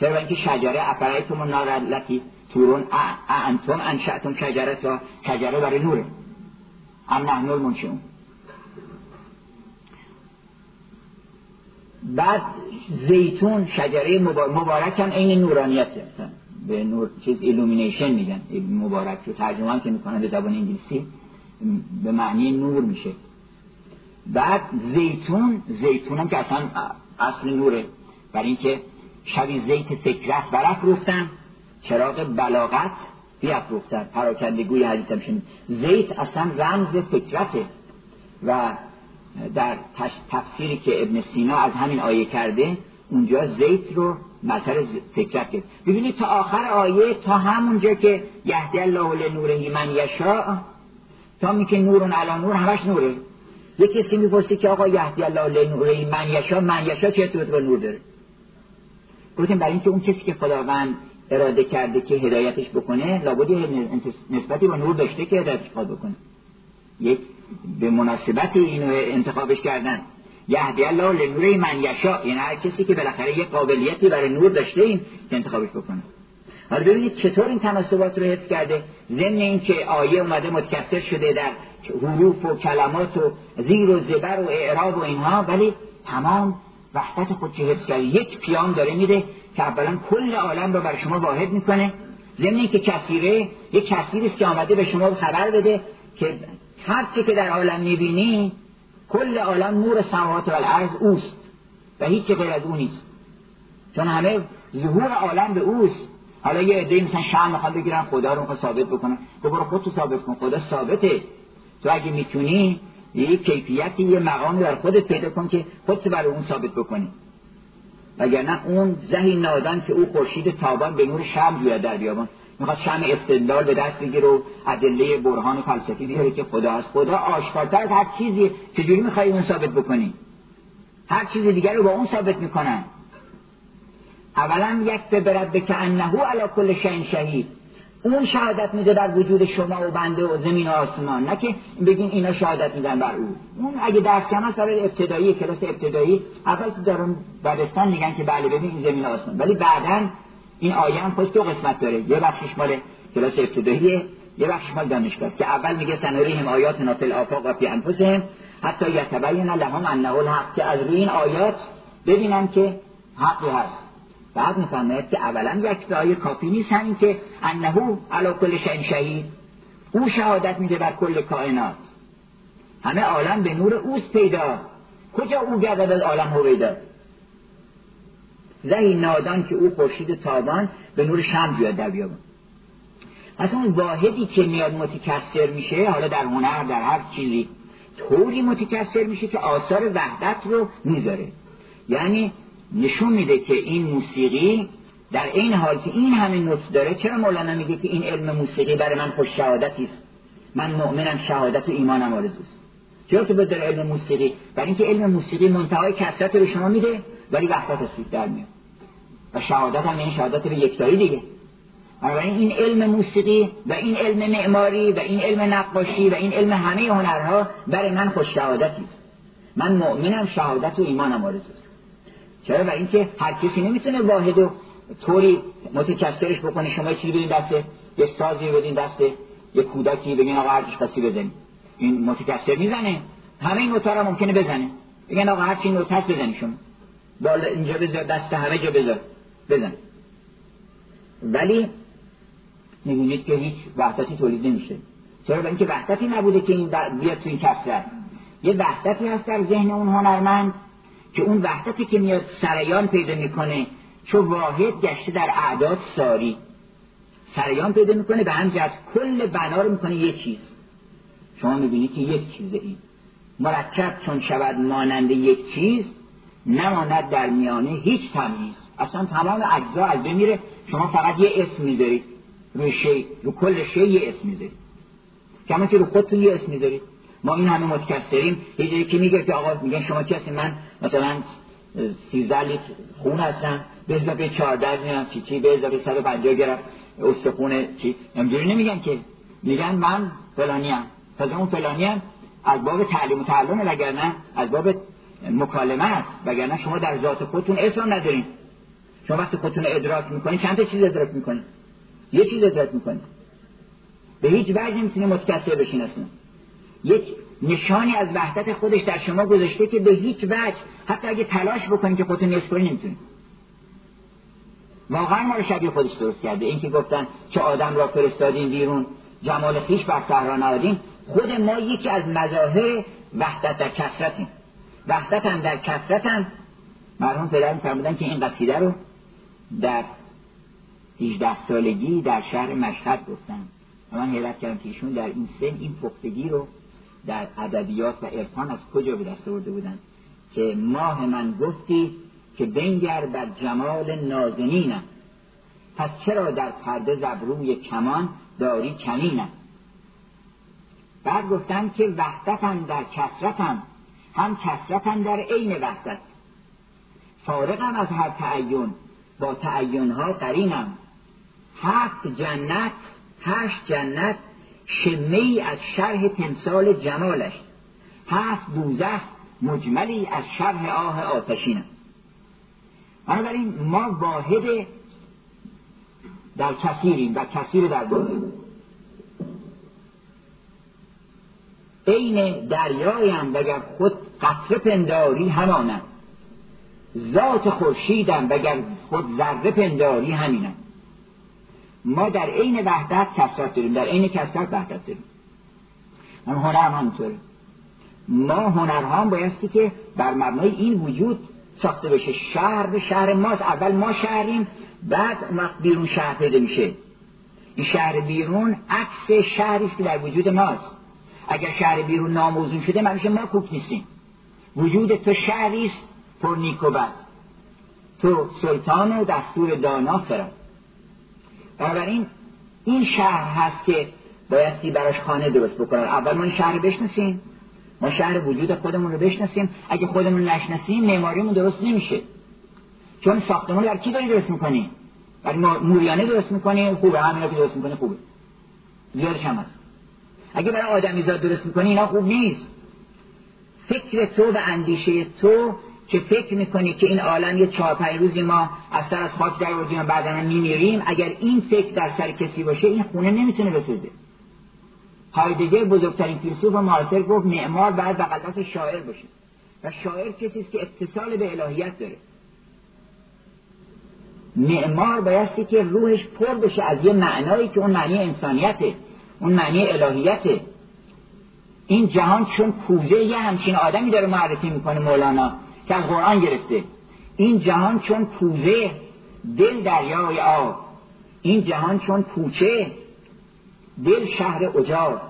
چرا؟ اینکه شجره أفرأيتم النار التي تورون أأنتم أنشأتم شجرتها شجره برای نوره. أم نحن المنشئون بعد زیتون شجره مبارک هم عین نورانیته. به نور چیز illumination میگن. مبارک رو ترجمه که می‌کنن به زبان انگلیسی به معنی نور میشه. بعد زیتون زیتون هم که اصلا اصل نوره. برای اینکه شبی زیت فکرت برافروختن. چراغ بلاغت بیافروختن پراکندگوی حدیث هم زیت اصلا رمز فکرته و در تفسیری که ابن سینا از همین آیه کرده اونجا زیت رو مثل فکرت کرد ببینید تا آخر آیه تا همونجا که یهدی الله لنوره من یشاء تا می که نورون علا نور همش نوره. یه کسی می‌پرسی که آقا یهدی الله لنوره من یشاء من یشاء چه ارتباط با نور داره؟ گفتیم برای اینکه اون کسی که خداوند اراده کرده که هدایتش بکنه لابد نسبتی با نور داشته که هدایتش بکنه. یک به مناسبت اینو انتخابش کردن. یهدی الله لنور من یشا یعنی هر کسی که بالاخره یک قابلیتی برای نور داشته این که انتخابش بکنه. حالا ببینید چطور این تناسبات رو حفظ کرده. ضمن اینکه آیه اومده متکثر شده در حروف و کلمات و زیر و زبر و اعراب و اینها ولی تمام وحدت خودش حفظ کرده یک پیام داره میده که اولا کل عالم رو بر شما واحد می‌کنه. ضمن که کثیره یک کثیری است که آمده به شما خبر بده که هر چی که در عالم می‌بینی کل عالم نور سماوات و الارض اوست و هیچ غیر از او نیست. چون همه ظهور عالم به اوست. حالا یه عده مثلا شام می‌خواد بگیرن خدا رو ثابت بکنن. تو برو ثابت کن خدا ثابته. تو اگه می‌تونی یه کیفیتی یه مقامی در خودت پیدا کن که خودت برای اون ثابت بکنی. وگرنه اون زهی نادان که او خورشید تابان به نور شم بیاد در بیابان. می‌خواد شم استدلال به دست بگیره و ادله برهان فلسفی بیاره که خدا است. خدا آشکارتر از هر چیزی چجوری می‌خوای اون ثابت بکنی؟ هر چیز دیگر رو با اون ثابت می‌کنن. اولا یک به برد به که انهو علا کل شهید. اون شهادت میده بر وجود شما و بنده و زمین و آسمان نه که بگین اینا شهادت میدن بر او. اون اگه درس کم برای ابتدایی کلاس ابتدایی اول تو دارن برستان میگن که بله ببین این زمین و آسمان. ولی بعدا این آیه هم خودش دو قسمت داره. یه بخشش مال کلاس ابتداییه یه بخشش مال دانشگاه که اول میگه سنوریهم آیات فی الافاق و فی انفسهم حتی یتبین لهم انه الحق. که از روی این آیات ببینن که حقی هست. بعد می‌فهمه که اولا یک آیه کافی نیست همین که انهو علا کل شین شهید. او شهادت میده بر کل کائنات. همه عالم به نور اوست پیدا. کجا او گردد از عالم هویدا؟ زهی نادان که او خورشید تابان به نور شم بیاد در بیابان. پس اون واحدی که میاد متکثر میشه حالا در هنر در هر چیزی طوری متکثر میشه که آثار وحدت رو می‌ذاره. یعنی نشون میده که این موسیقی در این حال که این همه نوت داره چرا مولانا میگه که این علم موسیقی برای من خوش شهادتی است؟ من مؤمنم شهادت و ایمانم آرزوست. چرا که داره علم موسیقی؟ برای اینکه علم موسیقی منتهای کسرت رو شما میده ولی وحدت سود در میاد و شهادت هم یعنی شهادت به یکتایی دیگه. بنابراین این علم موسیقی و این علم معماری و این علم نقاشی و این علم همه هنرها برای من خوش شهادتی است. من مؤمنم شهادت و ایمانم آرزوست. چرا؟ برای اینکه هر کسی نمی‌تونه واحد و طوری متکثرش بکنه. شما چیزی بدین دسته یه سازی بدین دسته یه کودکی بگین آقا هرچیش خاصی بزنی. این متکثر می‌زنه. همه این نوتا ممکنه بزنه. بگن آقا هر چی نوت بزنی شما. بالا اینجا بذار دست همه جا بذار. بزن. ولی می‌بینید که هیچ وحدتی تولید نمیشه. چرا؟ اینکه وحدتی نبوده که این بیاد تو این کسرت یه وحدتی هست در ذهن اون هنرمند که اون وحدتی که میاد سریان پیدا می‌کنه چون واحد گشته در اعداد ساری. سریان پیدا می‌کنه به هم کل بنا رو می‌کنه یه چیز. شما می‌بینید که یک چیزه این. مرکب چون شود مانند یک چیز نماند در میانه هیچ تمیز. اصلا تمام اجزا از بمیره شما فقط یه اسم می‌ذارید. روی شی رو کل شی یه اسم می‌ذارید. کما که رو خودتون یه اسم می‌ذارید. ما این همه متکثریم یه که میگه که آقا میگن شما کسی من مثلا سیزده لیتر خون هستم به اضافه چهارده میرم چی چی به اضافه 150 گرم استخون چی؟ اینجوری نمیگن که. میگن من فلانی ام تازه اون فلانی هم از باب تعلیم و تعلم وگرنه از باب مکالمه است. وگرنه شما در ذات خودتون اسم ندارین. شما وقتی خودتون ادراک می‌کنید چند تا چیز ادراک می‌کنید یه چیز ادراک می‌کنید به هیچ وجه نمی‌تونی متکثر بشین اصلا. یک نشانی از وحدت خودش در شما گذاشته که به هیچ وجه حتی اگه تلاش بکنید که خودتون نصف کنید نمی‌تونید. واقعا ما رو شبیه خودش درست کرده. این که گفتن که آدم را فرستادین بیرون جمال خیش بر صحرا نهادیم. خود ما یکی از مظاهر وحدت در کسرتیم وحدت هم در کسرت هم مرحوم پدر فرمودن که این قصیده رو در 18 سالگی در شهر مشهد گفتن. من حیرت کردم که ایشون در این سن این پختگی رو در ادبیات و عرفان از کجا به دست آورده بودن؟ که ماه من گفتی که بنگر بر جمال نازنینم. پس چرا در پرده زبروی کمان داری کمینم؟ بعد گفتن که وحدتم در کسرتم هم کسرتم در عین وحدت. فارغم از هر تعین با تعینها قرینم. هفت جنت هشت جنت شمه از شرح تمثال جمالش. هفت دوزخ مجملی از شرح آه آتشینم بنابراین ما واحد در کثیریم و کثیر در واحد عین دریایم وگر خود قطره پنداری همانم ذات خورشیدم وگر خود ذره پنداری همینم ما در عین وحدت کسرت داریم در عین کسرت وحدت داریم. من هنر همونطوره ما هنرها هم بایستی که بر مبنای این وجود ساخته بشه شهر به شهر ماست اول ما شهریم بعد وقت بیرون شهر پیدا میشه. این شهر بیرون عکس شهری است که در وجود ماست. اگر شهر بیرون ناموزون شده من ما کوک نیستیم. وجود تو شهری است پر نیک و بد. تو سلطان و دستور دانا فرد بنابراین این شهر هست که بایستی براش خانه درست بکنن. اول ما این شهر بشناسیم. ما شهر وجود خودمون رو بشناسیم. اگه خودمون نشناسیم معماریمون درست نمیشه. چون ساختمون در کی داری درست می‌کنی؟ برای موریانه درست می‌کنی؟ خوبه. همینا که درست می‌کنی خوبه. زیادش هم هست. اگه برای آدمیزاد درست می‌کنی اینا خوب نیست. فکر تو و اندیشه تو که فکر می‌کنی که این عالم یه چهار پنج روزی ما از سر از خاک در آوردیم و بعدا میمیریم اگر این فکر در سر کسی باشه این خونه نمی‌تونه بسازه هایدگر بزرگترین فیلسوف معاصر گفت معمار باید بغل شاعر باشه. و شاعر کسی است که اتصال به الهیت داره. معمار بایستی که روحش پر بشه از یه معنایی که اون معنی انسانیته اون معنی الهیته. این جهان چون کوزه یه همچین آدمی داره معرفی می‌کنه مولانا. که از قرآن گرفته. این جهان چون پوزه دل دریای آب این جهان چون پوچه دل شهر اجار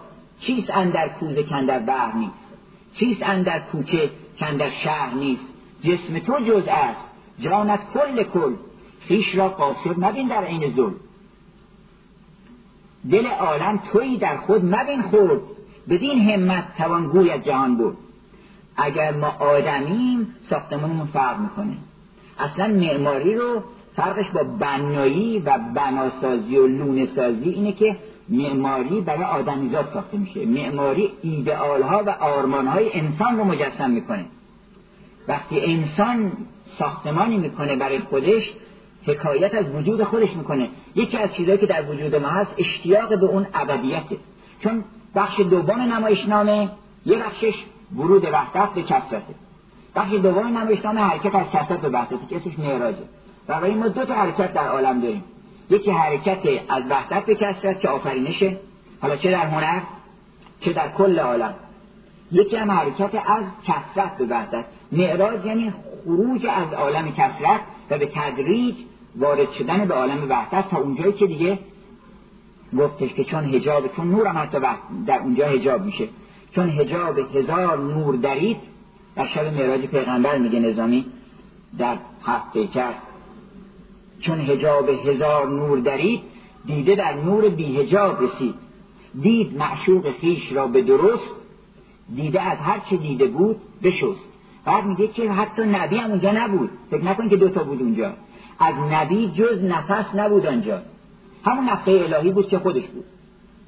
چیست اندر کوزه کندر بحر نیست؟ چیست اندر کوچه کندر شهر نیست؟ جسم تو جز است جانت کل کل. خیش را قاصر مبین در عین ظلم. دل عالم تویی در خود مبین خود. بدین همت توان گوید جهان بود. اگر ما آدمیم ساختمانمون فرق می‌کنه. اصلا معماری رو فرقش با بنایی و بناسازی و لونه سازی اینه که معماری برای آدمیزاد ساخته میشه. معماری ایدئال ها و آرمان های انسان رو مجسم می‌کنه. وقتی انسان ساختمانی می‌کنه برای خودش حکایت از وجود خودش می‌کنه. یکی از چیزهایی که در وجود ما هست اشتیاق به اون ابدیته. چون بخش دوم نمایشنامه یه بخشش ورود وحدت به کسرته بخش دوم نمایشنامه حرکت از کسرت به وحدته که اسمش معراجه. و ما دو تا حرکت در عالم داریم. یکی حرکت از وحدت به کسرت که آفرینشه. حالا چه در هنر چه در کل عالم. یکی هم حرکت از کسرت به وحدت. معراج یعنی خروج از عالم کسرت و به تدریج وارد شدن به عالم وحدت تا اونجایی که دیگه گفتش که چون هجاب چون نور هم حتی در اونجا هجاب میشه. چون هجاب هزار نور درید در شب معراج پیغمبر میگه نظامی در هفته کرد چون هجاب هزار نور درید دیده در نور بی هجاب رسید. دید معشوق خیش را به درست دیده از هر چه دیده بود بشست. بعد میگه که حتی نبی هم اونجا نبود. فکر نکن که دوتا بود اونجا. از نبی جز نفس نبود آنجا. همون نفقه الهی بود که خودش بود.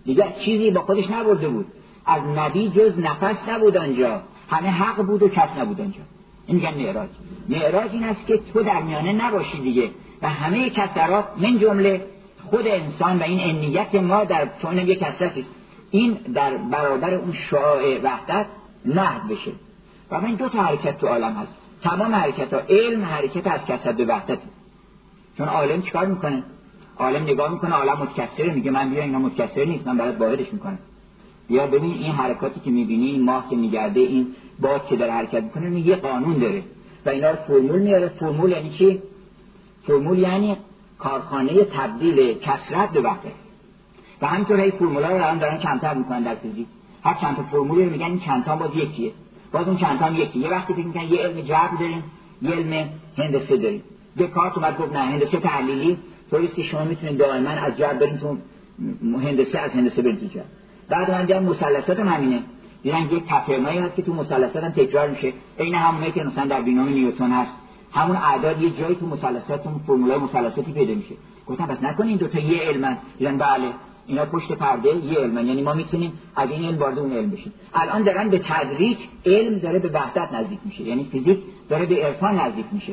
دیگه چیزی با خودش نبرده بود. از نبی جز نفس نبود آنجا. همه حق بود و کس نبود آنجا. این میگن معراج. معراج این است که تو در میانه نباشی دیگه. و همه کسرات من جمله خود انسان و این انیت ما در چون یک کسرت این در برابر اون شعاع وحدت نهد بشه. و این دو تا حرکت تو عالم هست. تمام حرکت ها علم حرکت از کسرت به وحدت. چون عالم چیکار می‌کنه؟ عالم نگاه می‌کنه عالم متکثره میگه من بیا اینا متکثر نیست من برات واحدش می‌کنم. بیا ببین این حرکاتی که می‌بینی این ماه که میگرده این باد که داره حرکت می‌کنه یه قانون داره. و اینا رو فرمول میاره. فرمول یعنی چی؟ فرمول یعنی کارخانه تبدیل کسرت به وحدت و همینطور هی فرمولا رو دارن دارن کمتر می‌کنن در فیزیک. هر چند تا فرمولی رو میگن این چند تا باز یکیه. باز اون چند تا یکی یه وقتی فکر می‌کنن یه علم جبر داریم یه علم هندسه داریم. دکارت اومد گفت نه هندسه تحلیلی. طوری که شما می‌تونید دائما از جبر بریم تو هندسه از هندسه بریم تو بعد دیدم مثلثات هم همینه. دیدن یک پترنایی هست که تو مثلثات هم تکرار میشه. عین همونایی که مثلا در بینام نیوتن هست. همون اعداد یه جایی تو مثلثات اون فرمولای مثلثاتی پیدا میشه. گفتم پس نکنین این دو تا یه علمن دیدن بله اینا پشت پرده یه علمن یعنی ما می‌تونیم از این علم وارد اون علم بشیم. الان دارن به تدریج علم داره به وحدت نزدیک میشه. یعنی فیزیک داره به عرفان نزدیک میشه.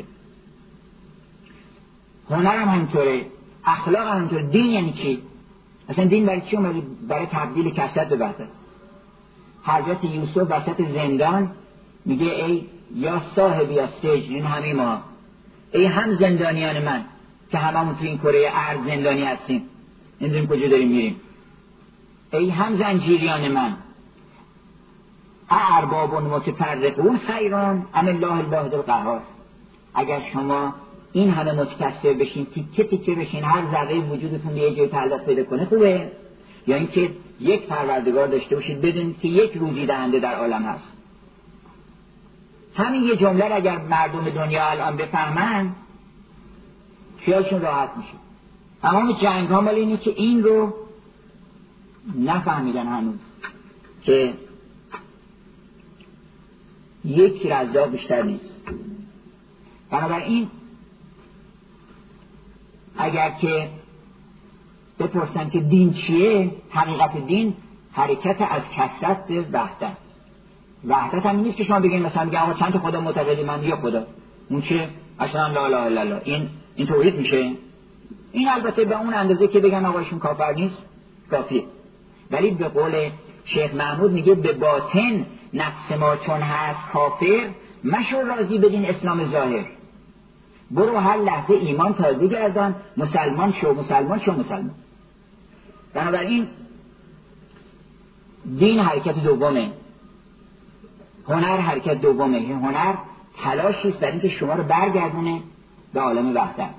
هنر هم همینطوره. اخلاق هم همینطوره. دین یعنی چی؟ اصلا دین برای چی اومدی برای تبدیل کسرت به وحدت حضرت یوسف وسط زندان میگه ای یا صاحبی یا سجن همه ما. ای هم زندانیان من که هممون تو این کره ارز زندانی هستیم. نمی‌دونیم کجا داریم میریم. ای هم زنجیریان من. ارباب متفرقون خیران ام الله الواحد القهار. اگر شما این همه متکثر بشین تیکه تیکه بشین هر ذره وجودتون یه جای تعلق پیدا کنه خوبه؟ یا اینکه یک پروردگار داشته باشید بدونید که یک روزی دهنده در عالم هست. همین یه جمله اگر مردم دنیا الان بفهمن خیالشون راحت میشه. تمام جنگ ها مال اینه که این رو نفهمیدن هنوز که یک رزاق بیشتر نیست. بنابراین اگر که بپرسن که دین چیه حقیقت دین حرکت از کسرت به وحدت. وحدت هم نیست که شما بگین مثلا میگه آقا چند خدا معتقدی من یه خدا. اون چه؟ اصلا لا لا لا لا این این توحید میشه؟ این البته به اون اندازه که بگن آقایشون کافر نیست کافیه. ولی به قول شیخ محمود میگه به باطن نفس ما چون هست کافر مشو راضی بدین اسلام ظاهر. برو هر لحظه ایمان تازه گردان. مسلمان شو مسلمان شو مسلمان. بنابراین دین حرکت دومه. هنر حرکت دومه. هنر تلاشی است برای اینکه شما رو برگردونه به عالم وحدت.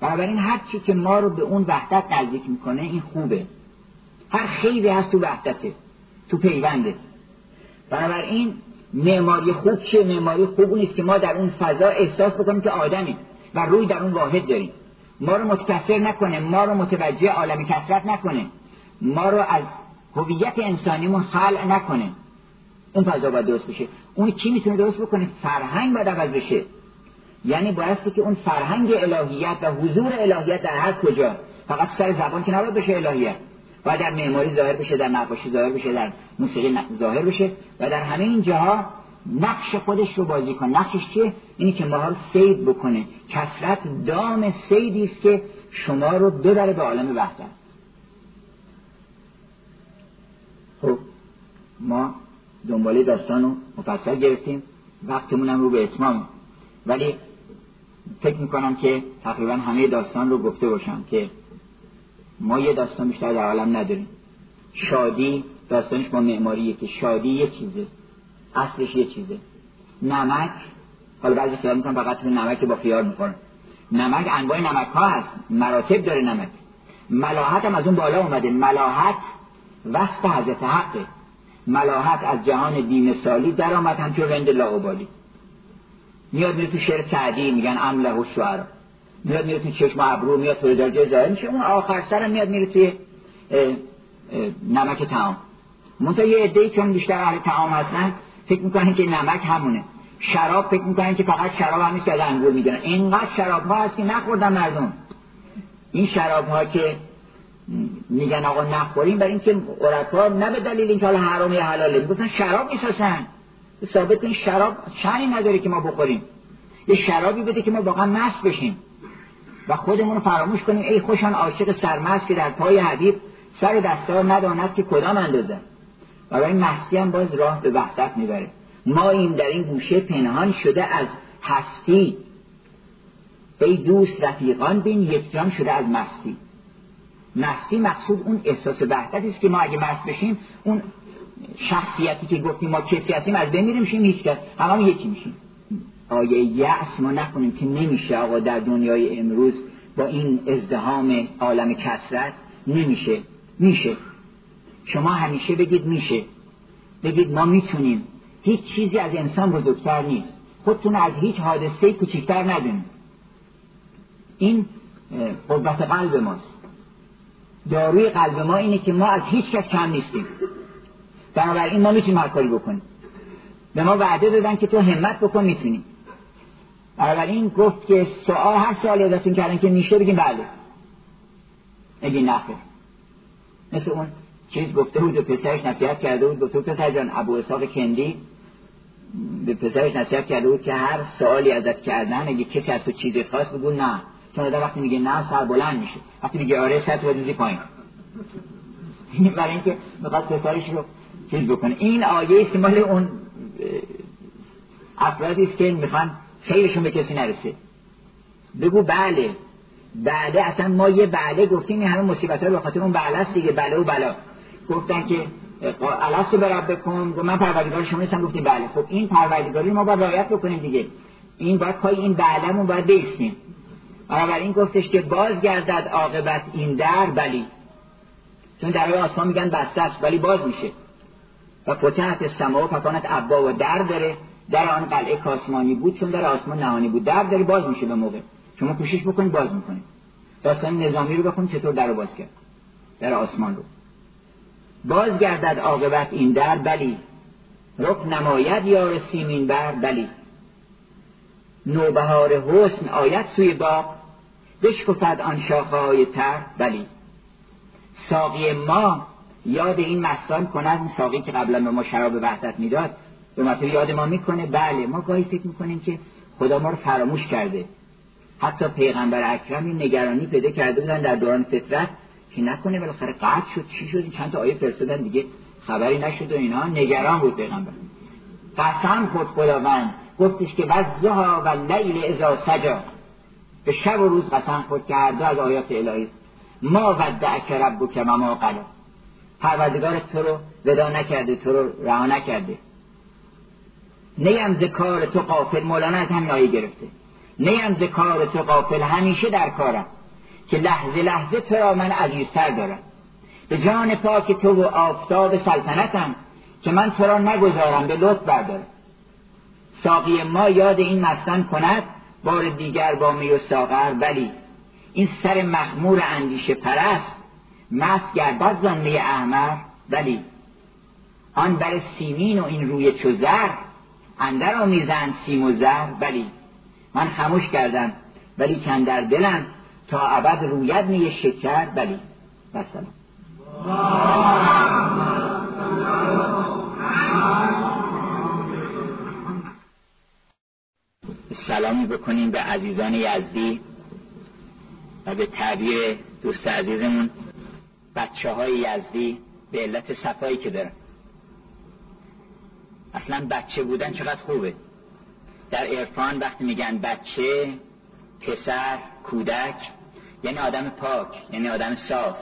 بنابراین هر چی که ما رو به اون وحدت نزدیک می‌کنه این خوبه. هر خیلی هست تو وحدته تو پیونده. بنابراین معماری خوب چیه؟ معماری خوب اون که ما در اون فضا احساس بکنیم که آدمیم و روی در اون واحد داریم. ما رو متکثر نکنه ما رو متوجه عالم کسرت نکنه. ما رو از هویت انسانیمون خلع نکنه. اون فضا باید درست بشه. اون کی می‌تونه درست بکنه؟ فرهنگ باید عوض بشه. یعنی بایستی که اون فرهنگ الهیت و حضور الهیت در هر کجا فقط سر زبان که نباید بشه الهیت. و در معماری ظاهر بشه در نقاشی ظاهر بشه در موسیقی ظاهر بشه و در همه این جاها نقش خودش رو بازی کنه. نقشش چیه؟ اینی که ما رو سید بکنه. کسرت دام سیدی است که شما رو ببره به عالم وحدت. خب ما دنباله داستان رو مفصل گرفتیم. وقتمون هم رو به اتمام. ولی فکر می‌کنم که تقریبا همه داستان رو گفته باشم که ما یه داستان بیشتر در عالم نداریم. شادی داستانش با معماریه که شادی یه چیزه. اصلش یه چیزه. نمک حالا بعضی خیال می‌کنم فقط تو نمک با خیار می‌کنن نمک انواع نمک ها هست. مراتب داره نمک. ملاحت هم از اون بالا اومده. ملاحت وصف حضرت حقه. ملاحت از جهان بیمثالی در آمد همچون رند لاغبالی میاد میره تو شعر سعدی میگن امله و میاد میره تو چشم ابرو میاد تو درجه ظاهر میشه اون آخر سر میاد میره توی نمک تعام منتها یه عده‌ای چون بیشتر اهل تعام هستن فکر می‌کنن که نمک همونه. شراب فکر می‌کنن که فقط شراب هم که از انگور می‌گیرن. اینقدر شراب ها هست که نخوردن مردم. این شراب ها که میگن آقا نخوریم برای اینکه عرفا نه به دلیل اینکه حالا حرام یا حلاله می‌گفتن شراب می‌سازن ثابت این شراب شانی نداره که ما بخوریم. یه شرابی بده که ما واقعا مست بشیم. و خودمون فراموش کنیم ای خوشان عاشق سرمست که در پای حبیب سر دستار نداند که کدام اندازه. و برای مستی هم باز راه به وحدت می‌بره. ما این در این گوشه پنهان شده از هستی. ای دوست رفیقان بین یک جان شده از مستی. مستی مقصود اون احساس وحدت است که ما اگه مست بشیم اون شخصیتی که گفتیم ما کسی هستیم از بین میریم میشیم هیچ کس. همه یکی میشیم. آیه یأس ما نکنیم که نمیشه آقا در دنیای امروز با این ازدهام عالم کسرت نمیشه. میشه. شما همیشه بگید میشه. بگید ما می‌تونیم. هیچ چیزی از انسان بزرگتر نیست. خودتون از هیچ حادثه کوچکتر ندونید این قوت قلب ماست. داروی قلب ما اینه که ما از هیچ کس کم نیستیم. بنابراین ما می‌تونیم هر کاری بکنیم. به ما وعده دادن که تو همت بکن می‌تونی بنابراین گفت که سوال هر سوالی ازتون کردن که میشه بگیم بله. اگه نخیر مثل اون چیز گفته بود و پسرش نصیحت کرده بود گفته بود پسر جان ابو اسحاق کندی به پسرش نصیحت کرده بود که هر سوالی ازت کردن اگه کسی از تو چیزی خواست بگو نه. چون وقتی میگه نه سر بلند میشه. وقتی میگه آره سر تو دوزی پایین. این برای اینکه می‌خواد پسرش رو چیز بکنه. این آیه است مال اون افرادی است که می‌خوان خیرشون به کسی نرسه. بگو بله. بله اصلا ما یه بله گفتیم این همه مصیبت ها به خاطر اون بله است دیگه بله و بلا. گفتن که الستو به رب بکن. من پروردگار شما نیستم گفتیم بله. خب این پروردگاری ما باید رعایت بکنیم دیگه. این باید پای این بعدمون باید بیستیم این گفتش که باز گردد عاقبت این در بلی. چون در آسمان میگن بسته است ولی باز میشه. و فتحت سما و فکانت ابا و در داره. در آن قلعه کاسمانی بود چون در آسمان نهانی بود. در داره باز میشه به موقع. شما کوشش بکنید باز می‌کنید. داستان نظامی رو بخونید چطور در باز کرد. در آسمان رو. باز گردد عاقبت این در بلی. رک نماید یار سیمین بر بلی. نوبهار حسن آید سوی باغ. بشکفد آن شاخهای تر بلی. ساقی ما یاد این مستان این ساقی که قبلا به ما شراب وحدت می‌داد. به مطور یاد ما می‌کنه. بله ما گاهی فکر می‌کنیم که خدا ما رو فراموش کرده. حتی پیغمبر اکرم این نگرانی پیدا کرده بودن در دوران فطرت که نکنه بالاخره قطع شد چی شد؟ چند تا آیه فرستادن دیگه خبری نشد و اینا. نگران بود پیغمبر. قسم خود خداوند گفتش که وزها و لیل ازا سجا به شب و روز قسم خود کرده از آیات الهی ما ودعک ربک و ما قلا پروردگار تو رو ودا نکرده تو رو رها نکرده. نیم ز کار تو قافل مولانا از هم نایی گرفته. نیم ز کار تو قافل همیشه در کارم. که لحظه لحظه تو را من عزیزتر دارم. به جان پاک تو و آفتاب سلطنتم که من تو را نگذارم به لطف بردارم. ساقی ما یاد این مستن کند بار دیگر با می و ساغر. ولی این سر مخمور اندیشه پرست مست گردد زن می احمر. ولی آن بر سیمین و این روی چو زر اندر آمیزند سیم و زر ولی من خموش کردم ولی کن در دلم تا ابد روید می شکر ولی. بسلام. سلامی بکنیم به عزیزان یزدی و به تعبیر دوست عزیزمون بچه های یزدی به علت صفایی که دارن. اصلا بچه بودن چقدر خوبه. در عرفان وقتی میگن بچه پسر کودک یعنی آدم پاک یعنی آدم صاف.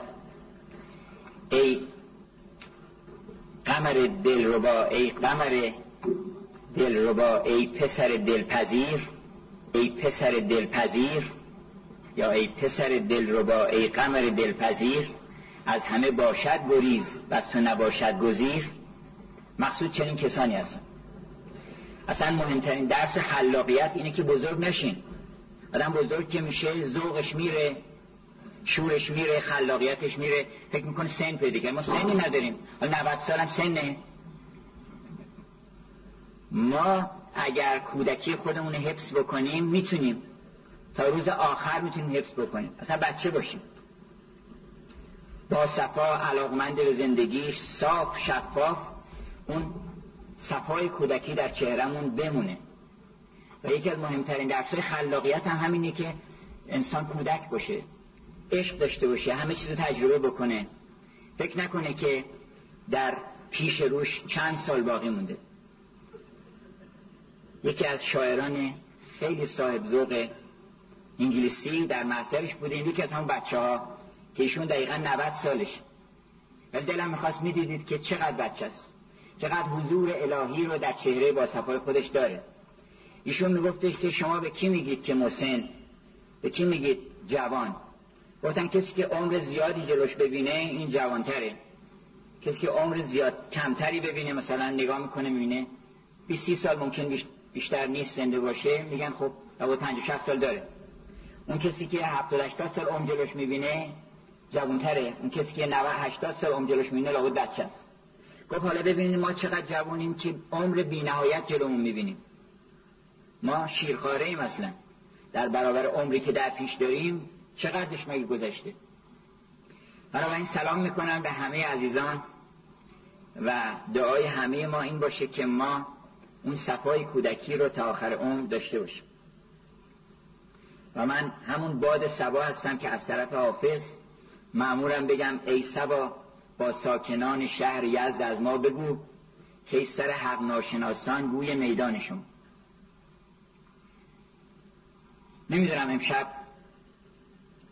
ای قمر دل ربا ای قمر دل ربا ای پسر دلپذیر ای پسر دلپذیر یا ای پسر دل ربا ای قمر دلپذیر از همه باشد گریز و از تو نباشد گزیر. مقصود چنین کسانی هستن. اصلا مهمترین درس خلاقیت اینه که بزرگ نشین. آدم بزرگ که میشه ذوقش میره شورش میره خلاقیتش میره. فکر می‌کنه سن پیدا ما سنی نداریم. حالا 90 سالم سنه. ما اگر کودکی خودمون حفظ بکنیم می‌تونیم. تا روز آخر می‌تونیم حفظ بکنیم. اصلا بچه باشیم. با صفا علاقمند به زندگیش صاف شفاف. اون صفای کودکی در چهرمون بمونه. و یکی از مهمترین درسای خلاقیت هم همینه که انسان کودک باشه عشق داشته باشه همه چیز تجربه بکنه. فکر نکنه که در پیش روش چند سال باقی مونده. یکی از شاعران خیلی صاحب ذوق انگلیسی در محضرش بوده یکی از همون بچه ها که ایشون دقیقا 90 سالش. ولی دلم می‌خواست می‌دیدید که چقدر بچه است چقدر حضور الهی رو در چهره با صفای خودش داره. ایشون میگفتش که شما به کی میگید که مسن به کی میگید؟ جوان. گفتن کسی که عمر زیادی جلوش ببینه این جوانتره. کسی که عمر زیاد کمتری ببینه مثلا نگاه می‌کنه می‌بینه 20 سال ممکن بیشتر نیست زنده باشه. میگن خب لابد 50 60 سال داره. اون کسی که 70 80 سال عمر جلوش می‌بینه جوانتره. اون کسی که 90 80 سال عمر جلوش می‌بینه لابد بچه است. گفت حالا ببینید ما چقدر جوانیم که عمر بی‌نهایت جلومون می‌بینیم. ما شیرخواره ایم اصلا. در برابر عمری که در پیش داریم چقدرش مگه گذشته. بنابراین سلام می‌کنم به همه عزیزان و دعای همه ما این باشه که ما اون صفای کودکی رو تا آخر عمر داشته باشیم. و من همون باد سبا هستم که از طرف حافظ معمورم بگم ای سبا با ساکنان شهر یزد از ما بگو که سر حق ناشناسان گوی میدانشون. نمی‌دونم امشب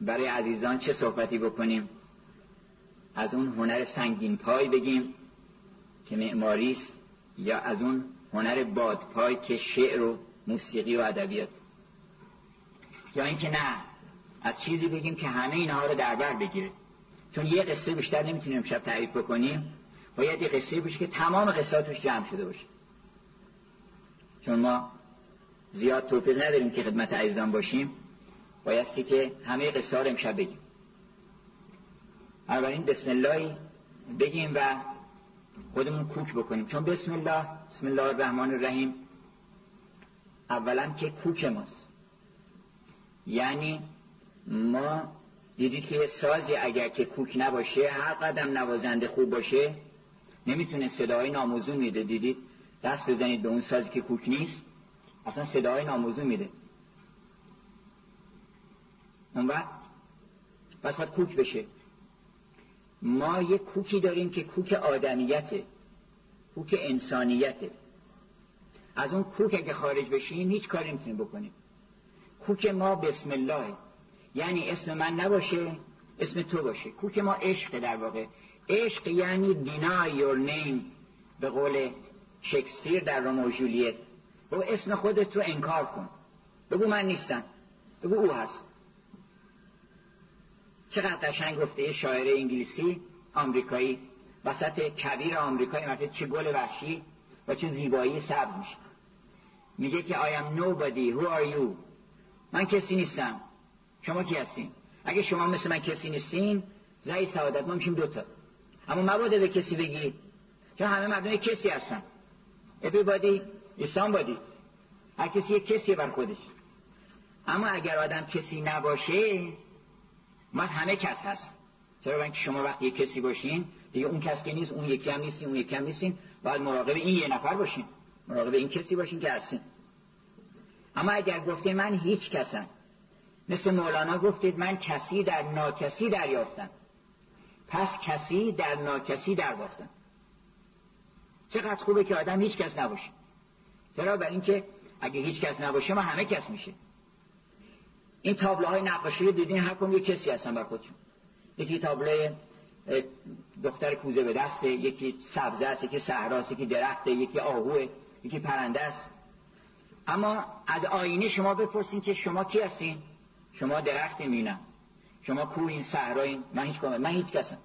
برای عزیزان چه صحبتی بکنیم. از اون هنر سنگین پای بگیم که معماری است یا از اون هنر بادپای که شعر و موسیقی و ادبیات. یا اینکه نه از چیزی بگیم که همه اینها رو در بر بگیره. چون یه قصه بیشتر نمی‌تونیم امشب تعریف بکنیم باید یه قصه باشه که تمام قصه توش جمع شده باشه. چون ما زیاد توفیق نداریم که خدمت عزیزان باشیم بایستی که همه قصه رو امشب بگیم. اولین بسم الله بگیم و خودمون کوک بکنیم. چون بسم الله بسم الله الرحمن الرحیم اولا که کوک ماست. یعنی ما دیدید که سازی اگر که کوک نباشه هر قدم نوازنده خوب باشه نمی‌تونه صدای ناموزون میده. دیدید دست بزنید به اون سازی که کوک نیست اصلا صدای ناموزون میده. اون وقت پس باید کوک بشه. ما یه کوکی داریم که کوک آدمیته کوک انسانیته. از اون کوک اگه خارج بشیم هیچ کاری نمی‌تونیم بکنیم. کوک ما بسم الله. یعنی اسم من نباشه اسم تو باشه. کوک ما عشق در واقع. عشق یعنی deny your name. به قول شکسپیر در رومو جولیت. بگو اسم خودت رو انکار کن. بگو من نیستم. بگو او هست. چقدر قشنگ گفته شاعر انگلیسی آمریکایی. وسط کبیر آمریکایی مثلا چه گل وحشی و چه زیبایی سبز میشه. میگه که I am nobody. Who are you? من کسی نیستم. شما کی هستین؟ اگه شما مثل من کسی نیستین زای سعادت ما میشیم دوتا. اما مباده به کسی بگی چون همه مردم کسی هستن. everybody is somebody هر کسی یک کسی بر خودش. اما اگر آدم کسی نباشه ما همه کس هست. چرا اینکه شما وقتی کسی باشین دیگه اون کس که نیست اون یکی هم نیستین اون یکی هم نیستین. باید مراقب این یه نفر باشین. مراقب این کسی باشین که هستین. اما اگر گفتین من هیچ کسم مثل مولانا گفتید من کسی در ناکسی دریافتم. پس کسی در ناکسی در باختم چقدر خوبه که آدم هیچ کس نباشه. چرا؟ برای اینکه اگه هیچ کس نباشه ما همه کس میشه. این تابلوهای نقاشی رو دیدین؟ هر کم یک کسی هستن بر خودشون. یکی تابلوی دختر کوزه به دسته یکی سبزه است یکی صحراست یکی درخته یکی آهوه یکی پرنده است. اما از آینه شما بپرسین که شما کی هستین؟ شما درخت می‌بینم. شما کوین صحرایین من هیچ من هیچ کسم.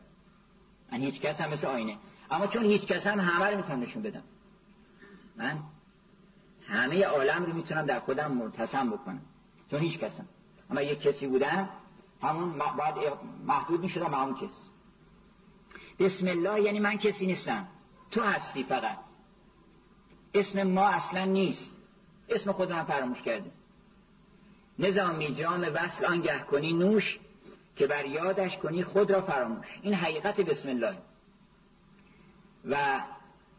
من هیچ کسم مثل آینه. اما چون هیچ کسم همه رو می‌تونم نشون بدم. من همه عالم رو می‌تونم در خودم مرتسم بکنم. چون هیچ کسم. اما یک کسی بودم همون باید محدود می‌شدم به همون کس. بسم الله یعنی من کسی نیستم. تو هستی فقط. اسم ما اصلا نیست. اسم خودم فراموش کرده نظامی جام وصل آنگه کنی نوش که بر یادش کنی خود را فراموش. این حقیقت بسم الله. و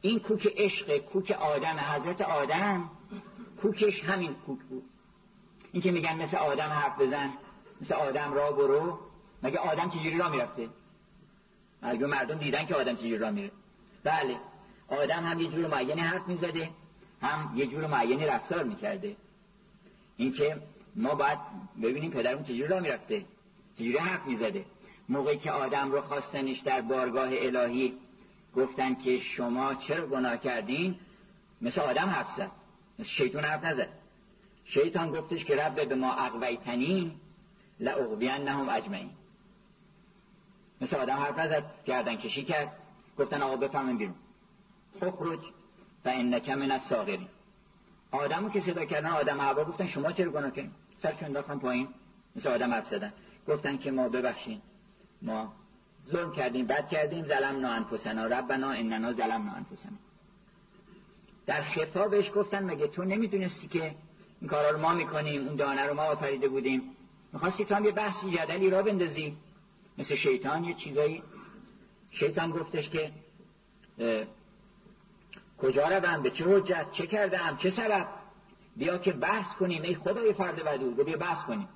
این کوک عشق کوک آدم حضرت آدم کوکش همین کوک بود. این که میگن مثل آدم حرف بزن مثل آدم را برو. مگه آدم چجوری را می‌رفته؟ مگه مردم دیدن که آدم چجوری را میره. بله آدم هم یه جور معینی حرف می‌زده هم یه جور معینی رفتار می‌کرده. اینکه ما باید ببینیم پدرمون چجوری را می‌رفته. چجوری حرف می‌زده. موقعی که آدم رو خواستنش در بارگاه الهی گفتن که شما چرا گناه کردین مثل آدم حرف زد. مثل شیطان حرف نزد. شیطان گفتش که رب به ما اقویتنی نهم اجمعین. مثل آدم حرف نزد. کردن کشی کرد. گفتن آقا بفهمن بیرون. خخرج و انک من ساغری آدمو که صدا کردن آدم هوا گفتن شما چرا گناه کردین؟ سرشون انداختن پایین. مثل آدم حرف زدن. گفتن که ما ببخشین. ما ظلم کردیم بد کردیم. ظلمنا انفسنا. ربنا اننا ظلمنا انفسنا. در خطابش گفتن مگه تو نمی‌دونستی که این کارا رو ما می‌کنیم اون دانه رو ما آفریده بودیم؟ می‌خواستی تو هم یه بحثی جدلی را بندازی. مثل شیطان یه چیزایی. شیطان گفتش که کجا روم؟ به چه حجت؟ چه کردم؟ چه سبب؟ بیا که بحث کنیم. ای خدای فرد ودود بیا بحث کنیم.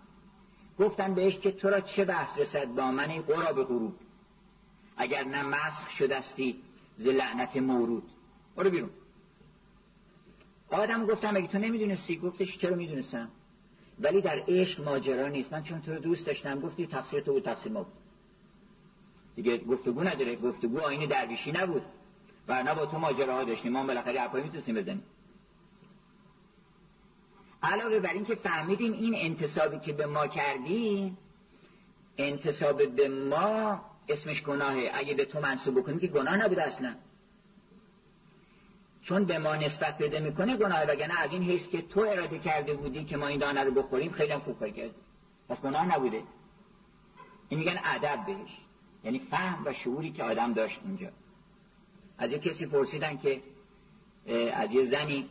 گفتن بهش که تو را چه بحث رسد با من ای قراب غروب اگر نه مسخ شدستی ز لعنت مورود. برو بیرون. آدم گفتم اگه تو نمی‌دونستی؟ گفتش چرا می‌دونستم؟ ولی در عشق ماجرا نیست. من چون تو رو دوست داشتم گفتی تفسیر تو بود تفسیر ما بود. دیگه گفتگو نداره. گفتگو آین درویشی نبود. و با تو ماجراها داشتیم. ما بالاخره حرفایی می‌تونستیم بزنیم. علاوه بر این که فهمیدیم این انتصابی که به ما کردی انتصاب به ما اسمش گناهه. اگه به تو منصوب بکنیم که گناه نبوده اصلا. چون به ما نسبت پیدا می‌کنه گناه وگرنه از این حیث که تو اراده کرده بودی که ما این دانه رو بخوریم خیلی هم خوب کار پس گناه نبوده. این میگن ادب بهش. یعنی فهم و شعوری که آدم داشت اونجا. از یه کسی پرسیدن که از یه زنی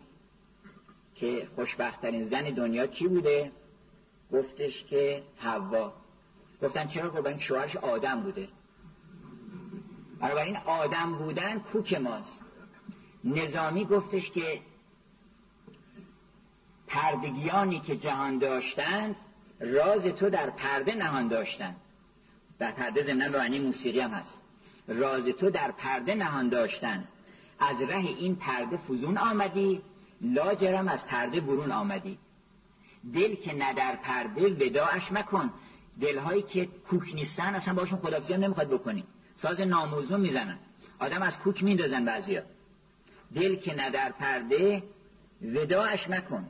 که خوشبختترین زن دنیا کی بوده؟ گفتش که حوا. گفتن چرا؟ گفتن شوهرش آدم بوده. این آدم بودن کوک ماست. نظامی گفتش که پردگیانی که جهان داشتند راز تو در پرده نهان داشتند. در پرده به معنی موسیقی هم هست. راز تو در پرده نهان داشتند. از ره این پرده فزون آمدی. لاجرم از پرده برون آمدی. دل که نه در پرده وداعش مکن. دلهایی که کوک نیستن اصلا باشون خدافزی هم نمی‌خواد بکنی. ساز ناموزون می‌زنن. آدم از کوک میندازن بعضیا. دل که نه در پرده وداعش مکن.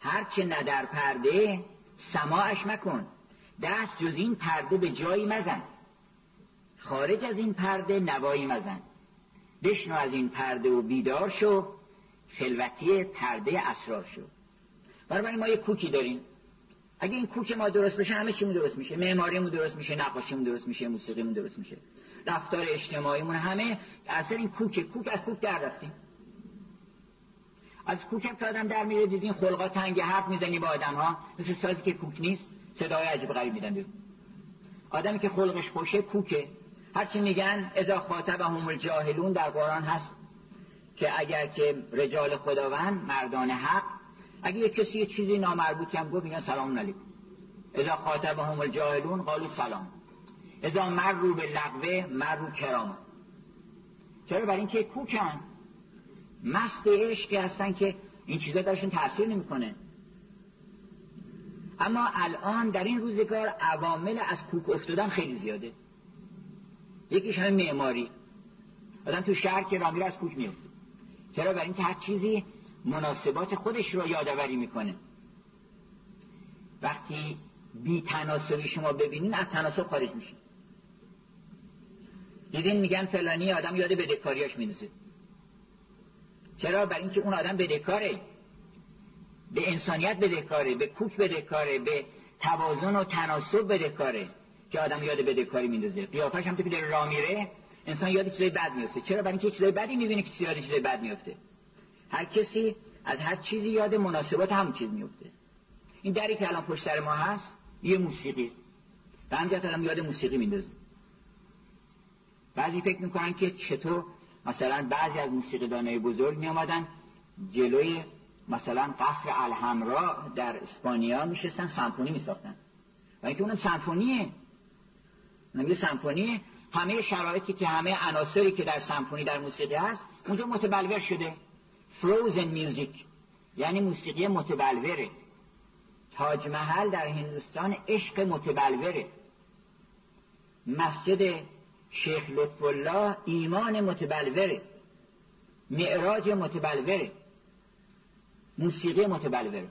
هرچه نه در پرده سماعش مکن. دست جز این پرده به جایی مزن. خارج از این پرده نوایی مزن. بشنو از این پرده و بیدار شو. خلوتی پرده اسرار شو برای ما یه کوکی داریم اگه این کوک ما درست بشه همه چیمون درست میشه. معماریمون درست میشه نقاشیمون درست میشه موسیقیمون درست میشه. رفتار اجتماعیمون همه اصلا این کوک کوک از کوک در رفتیم. از کوک هم که آدم در میره دیدین خلقا تنگ حرف می‌زنی با آدم ها مثل سازی که کوک نیست صدای عجیب غریب میدن بیرون. آدمی که خلقش خوشه کوکه. هرچی میگن ازا خاطب هم الجاهلون در قرآن هست. که اگر که رجال خداوند مردان حق اگه یه کسی یه چیزی نامربوطی هم گفت میگن سلام علیکم. ازا خاطب هم الجاهلون قالو سلام. ازا مر رو به لغوه مر رو کرام چرا؟ برای اینکه کوکن. مست عشقی هستن که این چیزا درشون تاثیر نمی‌کنه. اما الان در این روزگار عوامل از کوک افتادن خیلی زیاده. یکیش همه معماری. آدم تو شهر که رامیره از کوک میفته چرا برای اینکه هر چیزی مناسبات خودش رو یادآوری می‌کنه. وقتی بی تناسبی شما ببینین از تناسب خارج میشه دیدین میگن فلانی آدم یاد بدهکاریاش میندازه چرا؟ برای اینکه اون آدم بدهکاره. به انسانیت بدهکاره به کوک بدهکاره به توازن و تناسب بدهکاره که آدم یاد بدهکاری میندازه قیافش هم که داره راه میره. انسان یاد چیزای بد میفته چرا؟ برای اینکه چیزای بدی می‌بینه که یاد چیزای بد میفته هر کسی از هر چیزی یاد مناسبات همون چیز میفته این دری که الان پشت سر ما هست یه موسیقی. به همجهت الان یاد موسیقی میندازه بعضی فکر می‌کنن که چطور مثلا بعضی از موسیقیدانای بزرگ میامدن جلوی مثلا قصر الحمرا در اسپانیا میشستن سمفونی میساختن. و اینکه اونم سمفونیه. نمیگه سمفونی همه شرایطی که همه عناصری که در سمفونی در موسیقی هست اونجا متبلور شده. فروزن میوزیک یعنی موسیقی متبلوره. تاج محل در هندوستان عشق متبلوره. مسجد شیخ لطف الله ایمان متبلوره. معراج متبلوره. موسیقی متبلوره.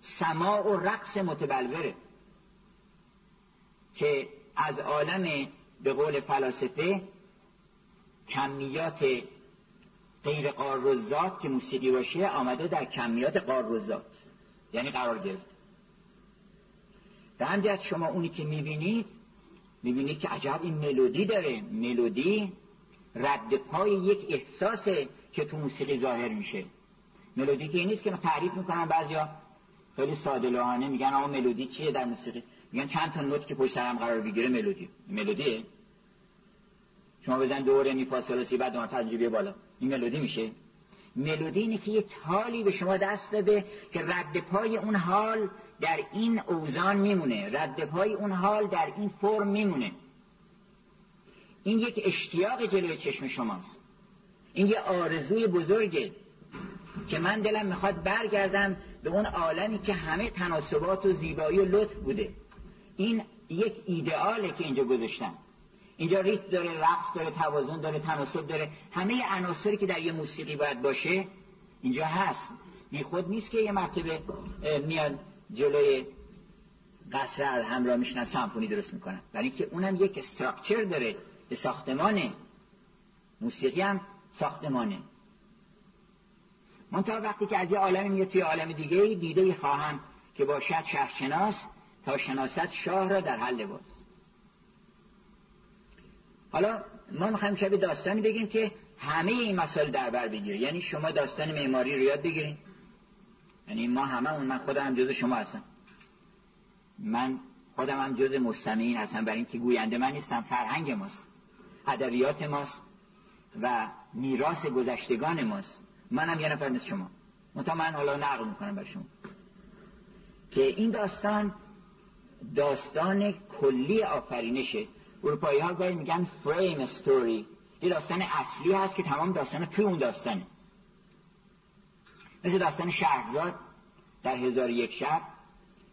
سماع و رقص متبلوره. که از عالم به قول فلاسفه کمیات غیر قارزات که موسیقی باشه آمده در کمیات قارزات یعنی قرار گرفت. به همجهت شما اونی که می‌بینید می‌بینید که عجب این ملودی داره. ملودی رد پای یک احساسه که تو موسیقی ظاهر میشه. ملودی که این نیست که تعریف می‌کنن بعضیا خیلی ساده لوحانه میگن آقا ملودی چیه در موسیقی؟ میگن چند تا نوت که پشت هم قرار بگیره ملودی. ملودیه. شما بزن دوره می فاصله بعد اون تجربه بالا. این ملودی میشه؟ ملودی اینه که یک حالی به شما دست داده که رد پای اون حال در این اوزان میمونه. رد پای اون حال در این فرم میمونه. این یک اشتیاق جلوی چشم شماست. این یه آرزوی بزرگه که من دلم می‌خواد برگردم به اون عالمی که همه تناسبات و زیبایی و لطف بوده. این یک ایدئاله که اینجا گذاشتم. اینجا ریت داره رقص داره توازن داره تناسب داره. همه عناصری که در یه موسیقی باید باشه اینجا هست. بی خود نیست که یه مرتبه میاد جلوی قصر همراه میشنن سمفونی درست می‌کنن. برای اینکه اونم یک استراکچر داره به ساختمانه. موسیقی هم ساختمانه. منتها وقتی که از یه عالمی میاد توی عالم دیگه دیده خواهم که باشد شهرشناس تا شناست شاه را در حل لباس حالا ما می‌خوایم شبیه داستانی بگیم که همه این مسائل در بر بگیره. یعنی شما داستان معماری رو یاد بگیرین. یعنی ما همه من خودم هم جز شما هستم. من خودم هم جز مستمعین هستم. برای اینکه گوینده من نیستم فرهنگ ماست. ادبیات ماست. و میراث گذشتگان ماست. منم یه نفر مثل شما. منتها من حالا نقل می‌کنم بر شما. که این داستان داستان کلی آفرینشه. اروپایی ها گاهی میگن فریم استوری. یه داستان اصلی هست که تمام داستان توی اون داستانه. مثل داستان شهرزاد در هزار یک شب.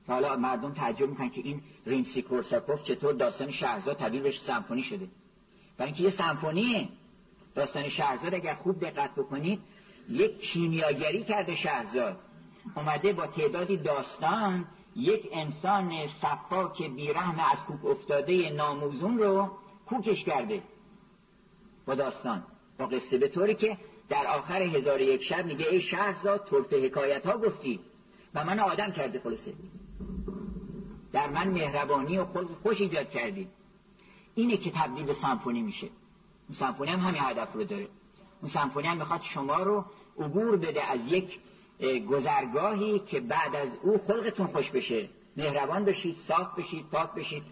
حالا مردم تعجب می‌کنن که این ریمسی کورساکوف چطور داستان شهرزاد تبدیل بهش سمفونی شده. برای اینکه یه سمفونیه داستان شهرزاد اگر خوب دقت بکنید یک کیمیاگری کرده شهرزاد. اومده با تعدادی داستان یک انسان صفاک بیرحم از کوک افتاده ناموزون رو کوکش کرده با داستان. با قصه به طوری که در آخر هزار یک شب میگه ای شهرزاد طرف حکایت ها گفتی و من آدم کرده خلاصه. در من مهربانی و خلق خوش ایجاد کردی. اینه که تبدیل به سمفونی میشه. اون سمفونی هم همین هدف رو داره. اون سمفونی هم می‌خواد شما رو عبور بده از یک گذرگاهی که بعد از او خلقتون خوش بشه. مهربان بشید صاف بشید پاک بشید.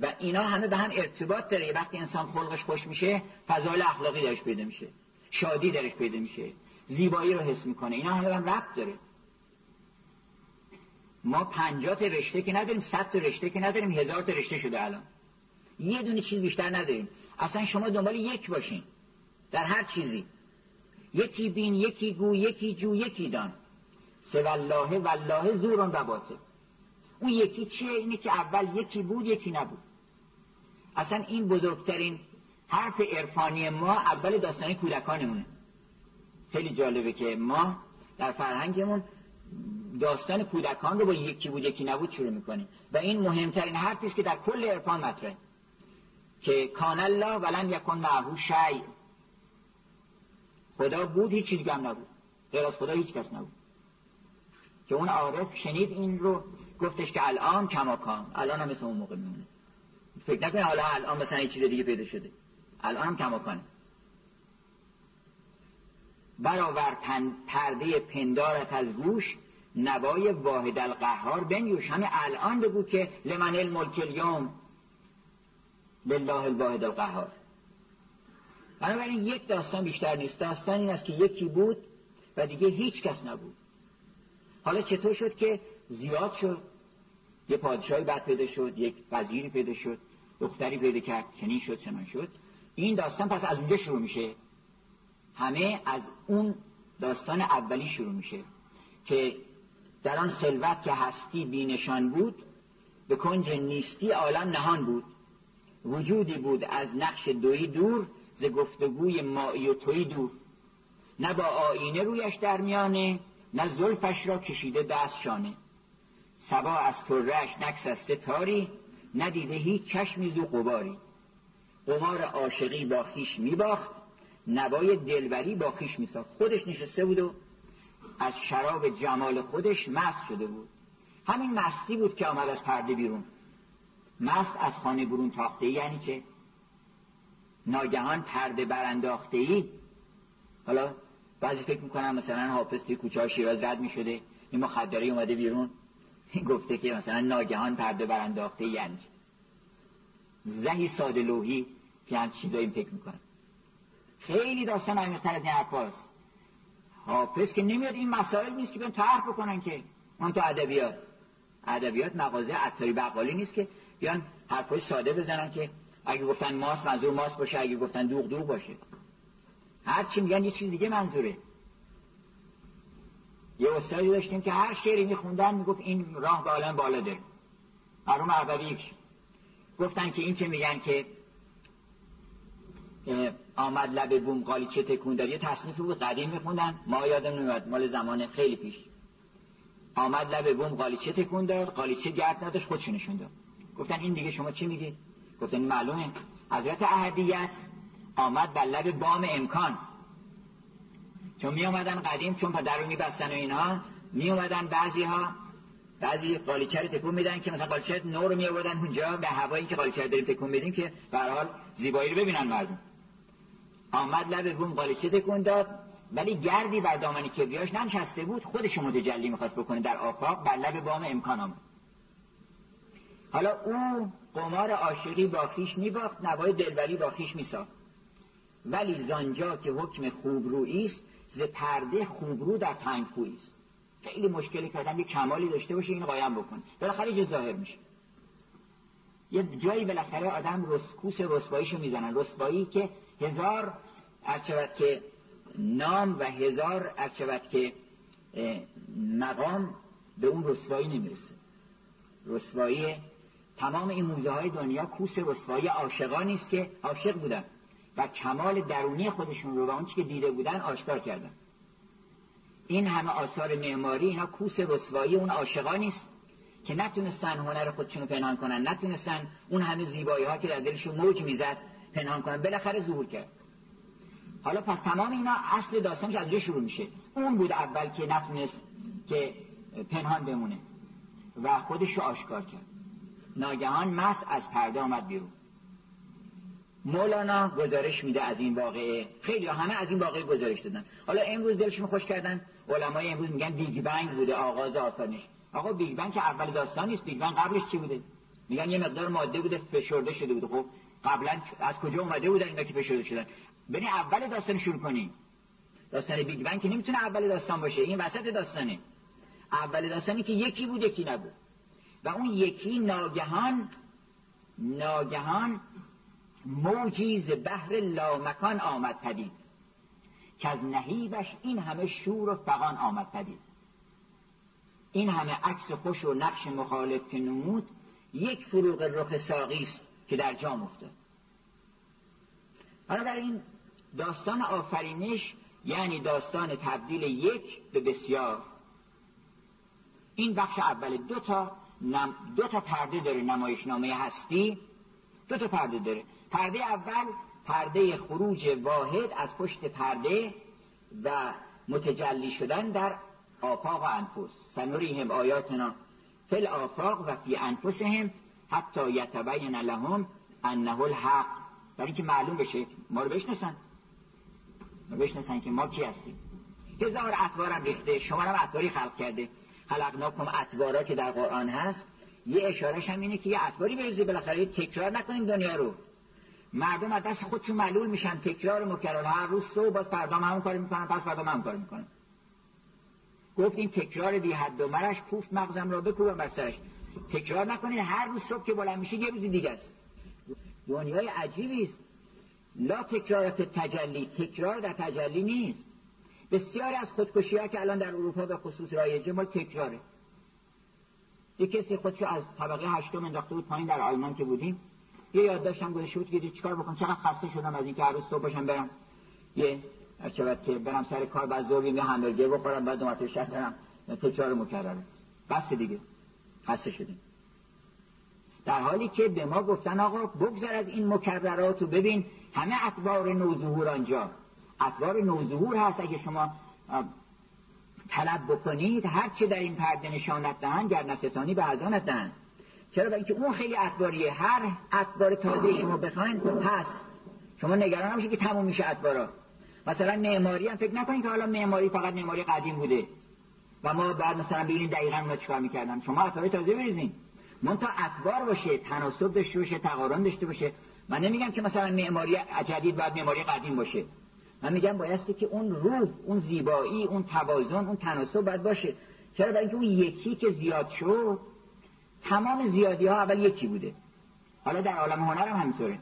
و اینا همه به هم ارتباط داره. وقتی انسان خلقش خوش میشه فضایل اخلاقی درش پیدا میشه. شادی درش پیدا میشه. زیبایی رو حس می‌کنه. اینا همه هم ربط داره. ما پنجات رشته که نداریم صد رشته که نداریم هزار تا رشته شده الان. یه دونه چیز بیشتر نداریم. اصلا شما دنبال یک باشین. در هر چیزی. یکی بین یکی گو یکی جو یکی دان. والله والله زورون و باطل اون یکی چیه اینه که اول یکی بود یکی نبود. اصلا این بزرگترین حرف عرفانی ما اول داستانی کودکانمونه. خیلی جالبه که ما در فرهنگمون داستان کودکان رو با یکی بود یکی نبود شروع می‌کنیم. و این مهمترین حرفی است که در کل عرفان مطرحه. که کان الله ولم یکن معه شیء. خدا بود هیچ چیزی هم نبود. غیر از خدا هیچ کس نبود. که اون عارف شنید این رو گفتش که الان کماکان الان هم مثل اون موقع میمونه. فکر نکنه حالا الان مثلا یه چیز دیگه پیدا شده. الان هم کماکانه برآور پرده پندارت از گوش نوای واحد القهار بنیوش. همه الان بگو که لمن الملک اليوم لله الواحد القهار. بنابراین یک داستان بیشتر نیست. داستان این است که یکی بود و دیگه هیچ کس نبود. حالا چطور شد که زیاد شد؟ یه پادشاهی بعد پیدا شد یک وزیری پیدا شد دختری پیدا کرد چنین شد چنان شد. این داستان پس از اونجا شروع میشه. همه از اون داستان اولی شروع میشه که در آن خلوت که هستی بینشان بود به کنج نیستی عالم نهان بود. وجودی بود از نقش دوی دور ز گفتگوی مایی و توی دور. نه با آینه رویش در میانه نه زلفش را کشیده دست شانه. سبا از ترش نکسسته تاری ندیده هیچ چشمی زو قباری قمار عاشقی با خیش میباخت نوای دلبری با خیش میساخت. خودش نشسته بود و از شراب جمال خودش مست شده بود. همین مستی بود که آمد از پرده بیرون. مست از خانه برون تاخته یعنی که ناگهان پرده برانداخته ای؟ حالا بعضی فکر می‌کنم مثلا حافظ توی کوچه شیراز رد می‌شده این مخدری اومده بیرون گفته که مثلا ناگهان پرده برانداخته یعنی زهی ساده لوحی که هم چیزایی فکر می‌کنم خیلی داستان عمیق‌تر از این حرفاست حافظ که نمیاد این مسائل نیست که بیان طرح بکنن که اون تو ادبیات. ادبیات مغازه عطاری بقالی نیست که بیان حرفای ساده بزنن که اگه گفتن ماست منظور ماست باشه اگه گفتن دوغ دوغ باشه. هر چی میگن یه چیز دیگه منظوره. یه استادی داشتیم که هر شعری میخوندن می‌گفت این راه به عالم بالا داره مرحوم اولی گفتن که این که میگن که آمد لب بوم قالیچه تکون داد. یه تصنیفی بود قدیم میخوندن. ما یادم نمیاد مال زمان خیلی پیش. آمد لب بوم قالیچه تکون داد؟ قالیچه گرد نداشت؟ خودشو نشون گفتن این دیگه شما چی میگید گفتن معلومه. حضرت احدیت آمد بر لب بام امکان. چون می آمدن قدیم چون پدر رو میبستن و اینها می اومدن بعضی ها بعضی قالیچه رو تکون میدن که مثلا قالیچه نور رو می آوردن اونجا به هوایی که قالیچه داریم تکون میدیم که به حال زیبایی رو ببینن مردم. آمد لب بوم قالیچه تکون داد ولی گردی بر دامن کبریاش ننشسته بود خودش متجلی می‌خواست بکنه. در آفاق بر لب بام امکان آمد. حالا او قمار عاشقی با خیش میباخت نوای دلبری با خیش میساخت. ولی زانجا که حکم خوبرویی است ز پرده خوبرو در تنگ است. خیلی مشکلی کردن یه کمالی داشته باشه اینو قایم بکن. بالاخره یه ظاهر میشه. یه جایی بالاخره آدم رسکوس رسواییشو می‌زنن رسوایی که هزار ارچود که نام و هزار ارچود که مقام به اون رسوایی نمی‌رسه. رسوایی تمام این موزه های دنیا کوس رسوایی عاشقانی است که عاشق بودن. و کمال درونی خودشون رو و اون که دیده بودن آشکار کردن. این همه آثار معماری اینا کوس رسوایی اون عاشقا نیست که نتونستن هنر خودشونو پنهان کنن نتونستن اون همه زیبایی ها که در دلشون موج می‌زد پنهان کنن. بالاخره ظهور کرد. حالا پس تمام اینا اصل داستانش از شروع میشه. اون بود اول که نتونست که پنهان بمونه و خودش رو آشکار کرد. ناگهان مس از پرده آمد بیرون. مولانا گزارش میده از این واقعه. خیلی همه از این واقعه گزارش دادن. حالا امروز دلشون خوش کردن. علمای امروز میگن بیگ بنگ بوده آغاز آفرینش آقا بیگ بنگ که اول داستان نیست بیگ بنگ قبلش چی بوده؟ میگن یه مقدار ماده بوده فشرده شده بوده. خب قبلا از کجا اومده بودن اینا که فشرده شدن؟ ببین اول داستان شروع کنیم. داستان بیگ بنگ که نمی‌تونه اول داستان باشه. این وسط داستانه. اول داستانی که یکی بود یکی نبود. و اون یکی ناگهان ناگهان موجی ز بحر لامکان آمد پدید که از نهیبش این همه شور و فقان آمد پدید. این همه عکس خوش و نقش مخالف که نمود یک فروغ رخ ساقی است که در جام افتاد. این داستان آفرینش یعنی داستان تبدیل یک به بسیار. این بخش اول دو تا نم دو تا پرده داره نمایشنامه هستی. دو تا پرده داره. پرده اول پرده خروج واحد از پشت پرده و متجلی شدن در آفاق و انفس. سنوریهم آیاتنا فل آفاق و فی انفسهم حتی یتبین لهم انه الحق. برای اینکه معلوم بشه ما رو بشناسن. ما بشناسن که ما کی هستیم. هزار اطوارم ریخته. شما رو اطواری خلق کرده. خلقناکم اطوارا که در قرآن هست. یه اشارهش هم اینه که یه اطواری بریزی بالاخره تکرار نکنیم دنیا رو. مردم از دست خودشون معلول میشن تکرار مکرر. هر روز صبح باز فردا همون کار می‌کنن پس فردا همون کار می‌کنن. گفت این تکرار بی حد و مرش کوفت مغزم را بکوبم بر سرش. تکرار نکنید هر روز صبح که بلند میشه یه روزی دیگه است. دنیای عجیبی است. لا تکرار تجلی تکرار در تجلی نیست. بسیاری از خودکشی ها که الان در اروپا به خصوص رایجه ما تکراره. یه کسی خودشو از طبقه هشتم انداخته بود پایین در آلمان که بودیم. یه یادداشتم گذاشته بود که چیکار بکنم چقدر خسته شدم از اینکه هر روز صبح باشم برم یه چقدر که برم سر کار بعد ظهر یه همبرگر بخورم بعد دومت شهر برم. تکرار مکرره. بس دیگه. خسته شدیم. در حالی که به ما گفتن آقا بگذر از این مکررات و ببین همه اطوار نوظهور آنجا. اطوار نوظهور هست. اگه شما طلب بکنید هر چه در این پرده نشانت دهند گرنستانی به ازانت دهند. چرا؟ برای اینکه اون خیلی اطواریه هر اطوار تازه شما بخواین هست. شما نگران نمیشه که تموم میشه اطوارا مثلا معماری هم فکر نکنید که حالا معماری فقط معماری قدیم بوده. و ما بعد مثلا ببینید دقیقا اونا چیکار می‌کردن شما اطوار تازه بریزین. من تا اطوار باشه تناسب داشته باشه تقارن داشته باشه. من نمیگم که مثلا معماری جدید بعد معماری قدیم باشه. من میگم بایستی که اون روح اون زیبایی اون توازن اون تناسب باید باشه. چرا؟ برای اینکه اون یکی که زیاد شد تمام زیادی ها اول یکی بوده. حالا در عالم هنر هم همینطوره.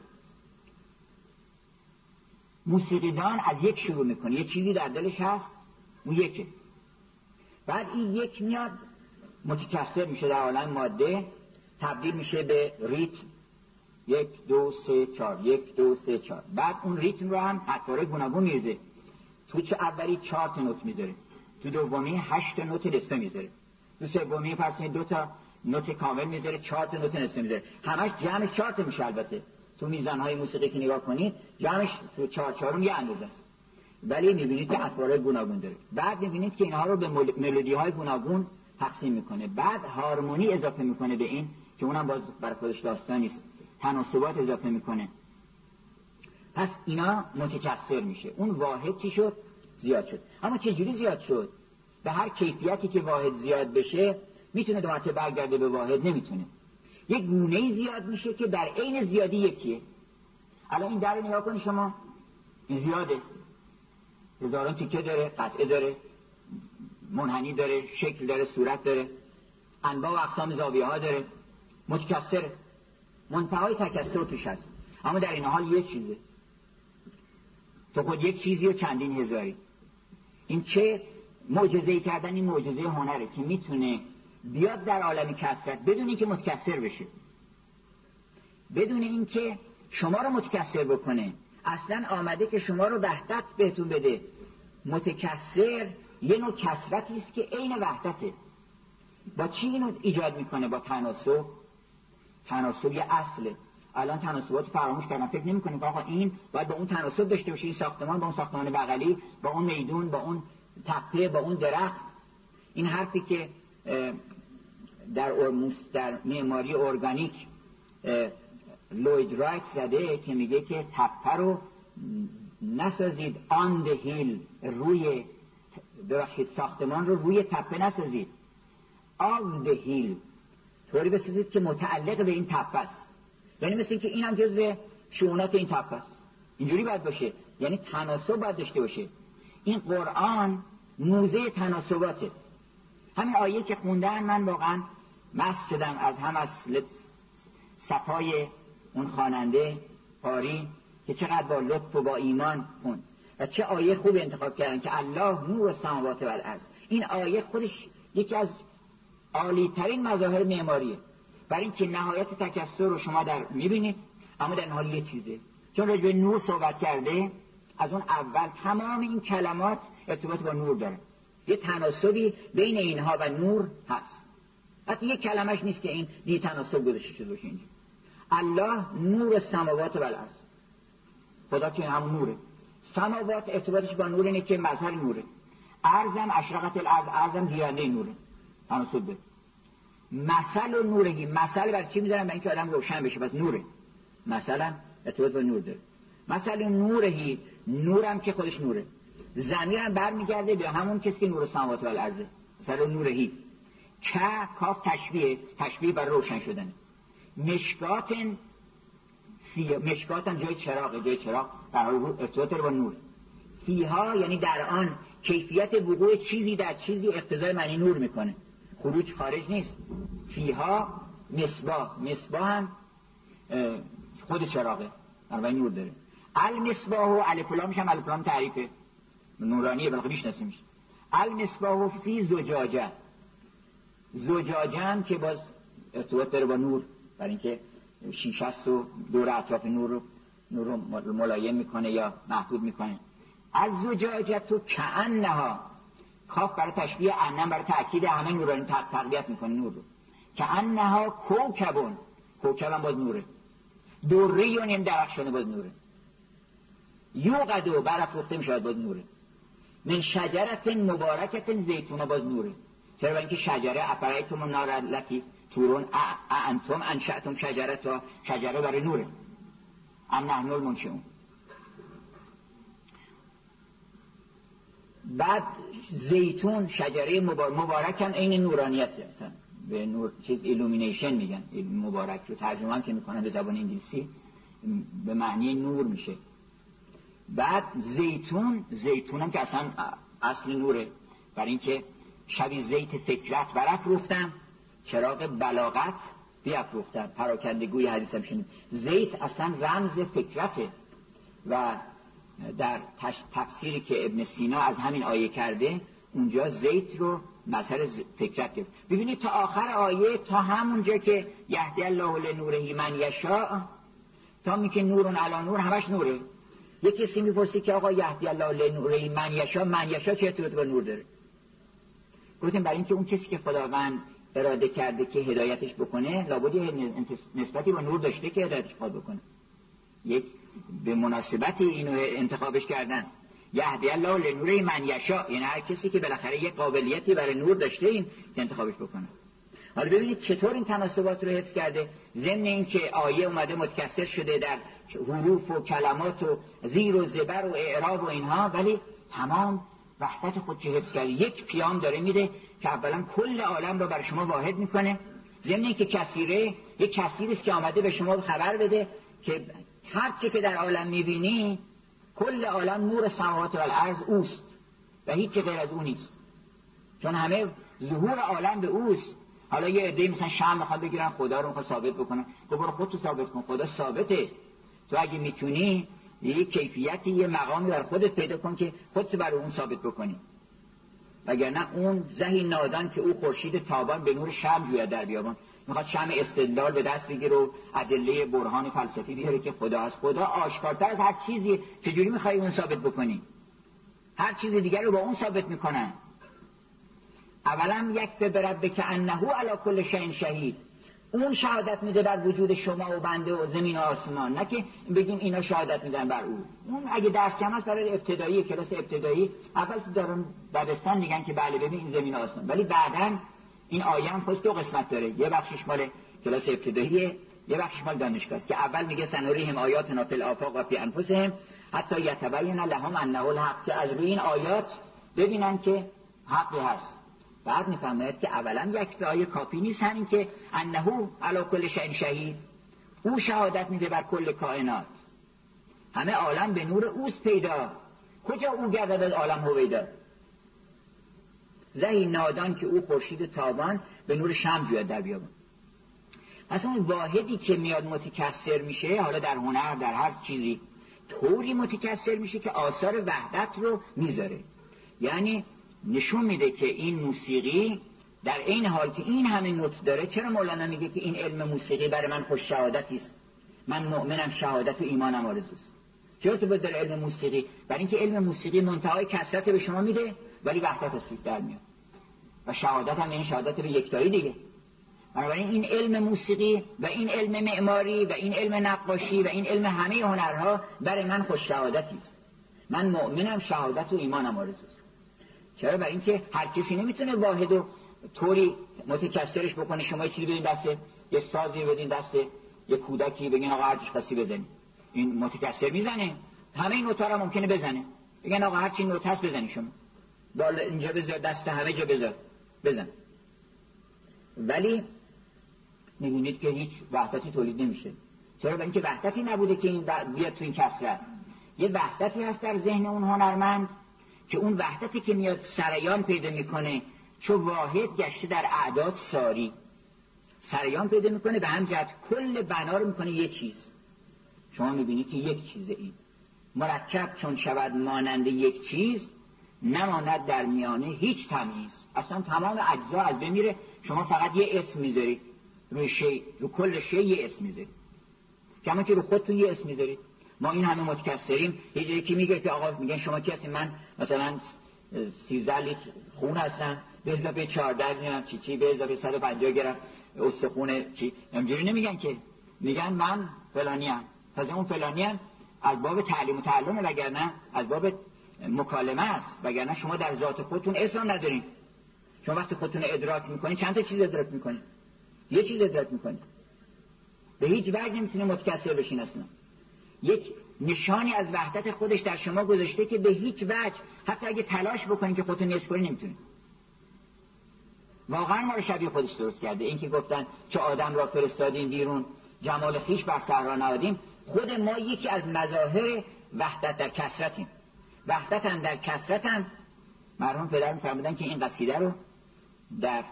موسیقیدان از یک شروع می‌کنه. یه چیزی در دلش هست اون یکه. بعد این یک میاد متکثر میشه در عالم ماده تبدیل میشه به ریتم. یک دو سه چهار. یک دو سه چهار. بعد اون ریتم رو هم اطواره گوناگون میرزه تو چه اولی چهار تا نوت می‌ذاره. تو دومی هشت نوت نصفه می‌ذاره. تو سومی پس دو تا نوت کامل می‌ذاره چهار تا نوت نصفه می‌ذاره. همش جمع چهار تا میشه البته. تو میزنهای موسیقی که نگاه کنید جمعش تو چهار چهارم یه اندازه است. ولی می‌بینید که اطوار گوناگون داره. بعد می‌بینید که اینها رو به ملودی های گوناگون تقسیم می‌کنه. بعد هارمونی اضافه می‌کنه به این که اونم باز برای خودش داستان نیست. تناسبات اضافه می‌کنه. پس اینا متکثر میشه. اون واحد چی شد؟ زیاد شد. اما چه جوری زیاد شد؟ به هر کیفیتی که واحد زیاد بشه می‌تونه دو برگرده به واحد نمی‌تونه. یک گونه زیاد میشه که در عین زیادی یکیه. الان این در نگاه کنی شما. زیاده. هزاران تیکه داره قطعه داره منحنی داره شکل داره صورت داره. انواع و اقسام زاویه ها داره. متکثره. منتهای تکثر توش هست. اما در این حال یک چیزه. تو خود یک چیزی و چندین هزاری. این چه معجزه‌ای کردن این معجزه هنره که می‌تونه بیاد در عالم کسرت بدون اینکه متکثر بشه. بدون اینکه شما رو متکثر بکنه. اصلا آمده که شما رو وحدت بهتون بده. متکسر یه نوع کسرتی است که عین وحدته. با چی اینو ایجاد می‌کنه؟ با تناسب. تناسب یه اصله. الان تناسبات فراموش کردن فکر نمی‌کنیم که آقا این باید با اون تناسب داشته باشه این ساختمان با اون ساختمان بغلی با اون میدون با اون تپه با اون درخت. این حرفی که در در معماری ارگانیک لوید رایت زده که میگه که تپه رو نسازید آن هیل روی ببخشید ساختمان رو روی تپه نسازید. آن هیل طوری بسازید که متعلق به این تپه است. یعنی مثل که این هم جزو شعونات این تپه است. اینجوری باید باشه. یعنی تناسب باید داشته باشه. این قرآن موزه تناسباته. همین آیه که خوندن من واقعا مست شدم از هم از صفای اون خواننده پاری که چقدر با لطف و با ایمان خوند. و چه آیه خوب انتخاب کردن که الله نور سماوات و الارض این آیه خودش یکی از عالی ترین مظاهر معماریه. برای اینکه نهایت تکسر رو شما در می‌بینید اما در نهایت یه چیزه. چون راجع نور صحبت کرده از اون اول تمام این کلمات ارتباط با نور داره. یه تناسبی بین اینها و نور هست. حتی یه کلمش نیست که این بی تناسب گذاشته شده باشه اینجا. الله نور سماوات و الارض. خدا که همون نوره. سماوات ارتباطش با نور اینه که مظهر نوره. ارزم اشرقت الارض ارزم دیانه نوره. تناسب ده مثل و نورهی مثل بر چی می‌ذارم؟ برای اینکه آدم روشن بشه. پس نوره. مثلا ارتباط با نور داره. مثل نورهی نورم که خودش نوره. زمیرم برمیگرده به همون کسی که نور سماوات و الارضه. مثلا نورهی. که کاف تشبیه تشبیه بر روشن شدن. مشکات مشکات هم جای چراغ جای چراغ در ارتباط با نور. فیها یعنی در آن کیفیت وقوع چیزی در چیزی اقتضای معنی نور می‌کنه. خروج خارج نیست. فیها مصباح مصباح هم خود چراغه. بنابراین نور داره. المصباح و الفلامش هم الفلام تعریفه. نورانیه بلکه میشناسیمش. المصباح فی زجاجه. زجاجه هم که باز ارتباط داره با نور برای اینکه شیشه است و دور اطراف نور رو نور رو ملایم می‌کنه یا محدود می‌کنه. از زجاجه تو کعنها کاف برای تشبیه انم برای تاکید همه نورانی تقویت می‌کنه نور رو. که انها کوکبون کوکب هم باز نوره. دوریون این درخشانه باز نوره. يوقد برافروخته میشه باز نوره. من شجرة مباركة زيتونة باز نوره. چرا اینکه شجره أفرأيتم النار التي تورون أأنتم أنشأتم شجرتها شجره برای نوره. أم نحن المنشئون بعد زیتون شجره مبارک هم عین نورانیت. هستن به نور چیز illumination میگن. مبارک رو ترجمه که می‌کنن به زبان انگلیسی به معنی نور میشه. بعد زیتون زیتون هم که اصلا اصل نوره. برای اینکه شبی زیت فکرت برافروختم چراغ بلاغت بیافروختم. پراکندگوی حدیث هم شنید. زیت اصلا رمز فکرته. و در تفسیری که ابن سینا از همین آیه کرده اونجا زیت رو مظهر فکرت گرفت. ببینید تا آخر آیه تا همونجا که یهدی الله لنوره من یشاء تا می که نورون نور همش نوره. یه کسی می‌پرسی که آقا یهدی الله لنوره من یشاء من یشاء چه ارتباطی با نور داره؟ گفتیم برای اینکه اون کسی که خداوند اراده کرده که هدایتش بکنه لابد نسبتی با نور داشته که هدایتش خواهد بکنه. یک به مناسبت اینو انتخابش کردن. یهدی الله لنور من یشا یعنی هر کسی که بالاخره یک قابلیتی برای نور داشته این که انتخابش بکنه. حالا ببینید چطور این تناسبات رو حفظ کرده. ضمن اینکه آیه اومده متکثر شده در حروف و کلمات و زیر و زبر و اعراب و اینها ولی تمام وحدت خودش حفظ کرده یک پیام داره میده که اولا کل عالم رو بر شما واحد می‌کنه. ضمن اینکه کثیره یک کثیری است که آمده به شما خبر بده که هر چی که در عالم می‌بینی کل عالم نور سماوات و الارض اوست و هیچ غیر از او نیست. چون همه ظهور عالم به اوست. حالا یه عده مثلا شم می‌خواد بگیرن خدا رو می‌خواد ثابت بکنن. تو برو خودتو ثابت کن. خدا ثابته. تو اگه می‌تونی یه کیفیتی یه مقامی بر خودت پیدا کن که خودت بر اون ثابت بکنی. وگرنه اون زهی نادان که او خورشید تابان به نور شم جوید در بیابان. می‌خواد شم استدلال به دست بگیره و ادله برهان فلسفی بیاره که خدا از خدا آشکارتر از هر چیزی چجوری می‌خوای اون ثابت بکنی؟ هر چیز دیگر رو با اون ثابت می‌کنن. اولا یک به برب که انهو علا کل شهید. اون شهادت میده بر وجود شما و بنده و زمین و آسمان. نه که بگیم اینا شهادت میدن بر او. اون اگه درس کم هست برای ابتدایی کلاس ابتدایی اول تو دارن دبستان میگن که بله ببین این زمین و آسمان. ولی بعدا این آیه هم دو قسمت داره. یه بخشش مال کلاس ابتداییه یه بخشش مال دانشگاه است که اول میگه سنوریهم آیاتنا فی الافاق و فی انفسهم حتی یتبین لهم انه الحق. که از روی این آیات ببینن که حقی هست. بعد میفرماید که اولا یک آیه کافی نیست همین که انهو علا کل شین شهید. او شهادت میده بر کل کائنات. همه عالم به نور اوست پیدا. کجا او گردد از عالم هویدا؟ زهی نادان که او خورشید تابان به نور شم جوید در بیابان. پس اون واحدی که میاد متکسر میشه حالا در هنر در هر چیزی طوری متکسر میشه که آثار وحدت رو می‌ذاره. یعنی نشون میده که این موسیقی در این حال که این همه نوت داره چرا مولانا میگه که این علم موسیقی برای من خوش شهادتی است؟ من مؤمنم شهادت و ایمانم آرزوست. چرا تو داره علم موسیقی؟ برای اینکه علم موسیقی منتهای کسرت به شما میده ولی وحدت از در میاد. و شهادت هم این شهادت به یکتایی دیگه. بنابراین این علم موسیقی و این علم معماری و این علم نقاشی و این علم همه هنرها برای من خوش شهادتی است. من مؤمنم شهادت و ایمانم آرزوست. چرا؟ برای اینکه هر کسی نمی‌تونه واحد و طوری متکثرش بکنه. شما چیزی بدین دسته یه سازی بدین دسته یه کودکی بگین آقا هرچی خاصی بزنی. این متکثر می‌زنه. همه این نوتا ممکنه بزنه. بگن آقا هرچی نوت هست بزنی شما. بالا اینجا بذار دست همه جا بذار. بزن. ولی می‌بینید که هیچ وحدتی تولید نمیشه. چرا؟ برای اینکه وحدتی نبوده که این بیاد تو این کسرت. یه وحدتی هست در ذهن اون هنرمند که اون وحدتی که میاد سریان پیدا می‌کنه چو واحد گشته در اعداد ساری. سریان پیدا می‌کنه به هم جهت کل بنا رو می‌کنه یه چیز. شما می‌بینید که یک چیز این. مرکب چون شود مانند یک چیز نماند در میانه هیچ تمیز. اصلا تمام اجزا از بمیره شما فقط یه اسم می‌ذارید. روی شی رو کل شی یه اسم می‌ذارید. کما که رو خودتون یه اسم می‌ذارید. ما این همه متکثریم یه یکی میگه که آقا میگن شما هستین من مثلا 13 لیتر خون هستم به اضافه 14 میام چی چی به اضافه 150 گرم استخون چی. اینجوری نمیگن که. میگن من فلانی ام پس اون فلانی ام از باب تعلیم و تعلم وگرنه از باب مکالمه است. وگرنه شما در ذات خودتون اسم ندارین. شما وقتی خودتون ادراک می‌کنین چند تا چیز ادراک می‌کنین؟ یه چیز ادراک می‌کنین. به هیچ وجه نمی‌تونه متکثر بشین اصلا. یک نشانی از وحدت خودش در شما گذاشته که به هیچ وجه حتی اگه تلاش بکنید که خودتون نصف کنید نمی‌تونید واقعا ما رو شبیه خودش درست کرده. اینکه گفتن چه آدم را فرستادین بیرون جمال خیش بر سر را نهادیم خود ما یکی از مظاهر وحدت در کسرتیم وحدت هم در کسرت هم مرحوم پدر میفرمودن که این قصیده رو در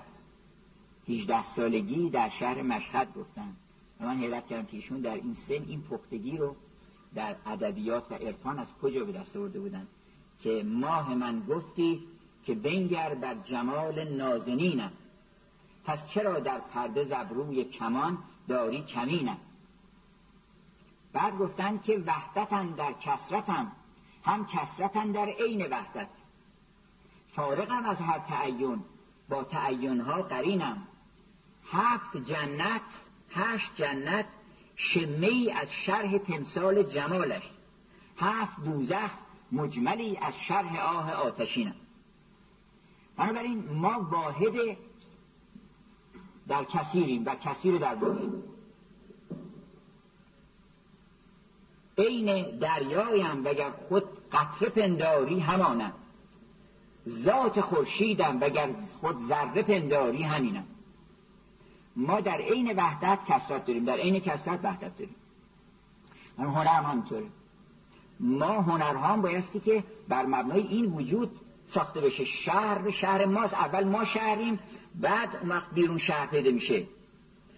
18 سالگی در شهر مشهد گفتن. من حیرت کردم که ایشون در این سن این پختگی رو در ادبیات و عرفان از کجا به دست آورده بودن؟ که ماه من گفتی که بنگر در جمال نازنینم. پس چرا در پرده زبروی کمان داری کمینم؟ بعد گفتن که وحدتن در کسرتم هم کسرتن در عین وحدت. فارغم از هر تعین با تعینها قرینم. هفت جنت هشت جنت شمه از شرح تمثال جمالش. هفت دوزخ مجملی از شرح آه آتشینم. بنابراین ما واحد در کثیریم و کثیر در واحد عین دریایم وگر خود قطره پنداری همانم. ذات خورشیدم وگر خود ذره پنداری همینم. ما در عین وحدت کسرت داریم در عین کسرت وحدت داریم. هنر هم همینطوره. ما هنرها هم بایستی که بر مبنای این وجود ساخته بشه. شهر شهر ماست. اول ما شهریم بعد اون وقت بیرون شهر پیدا میشه.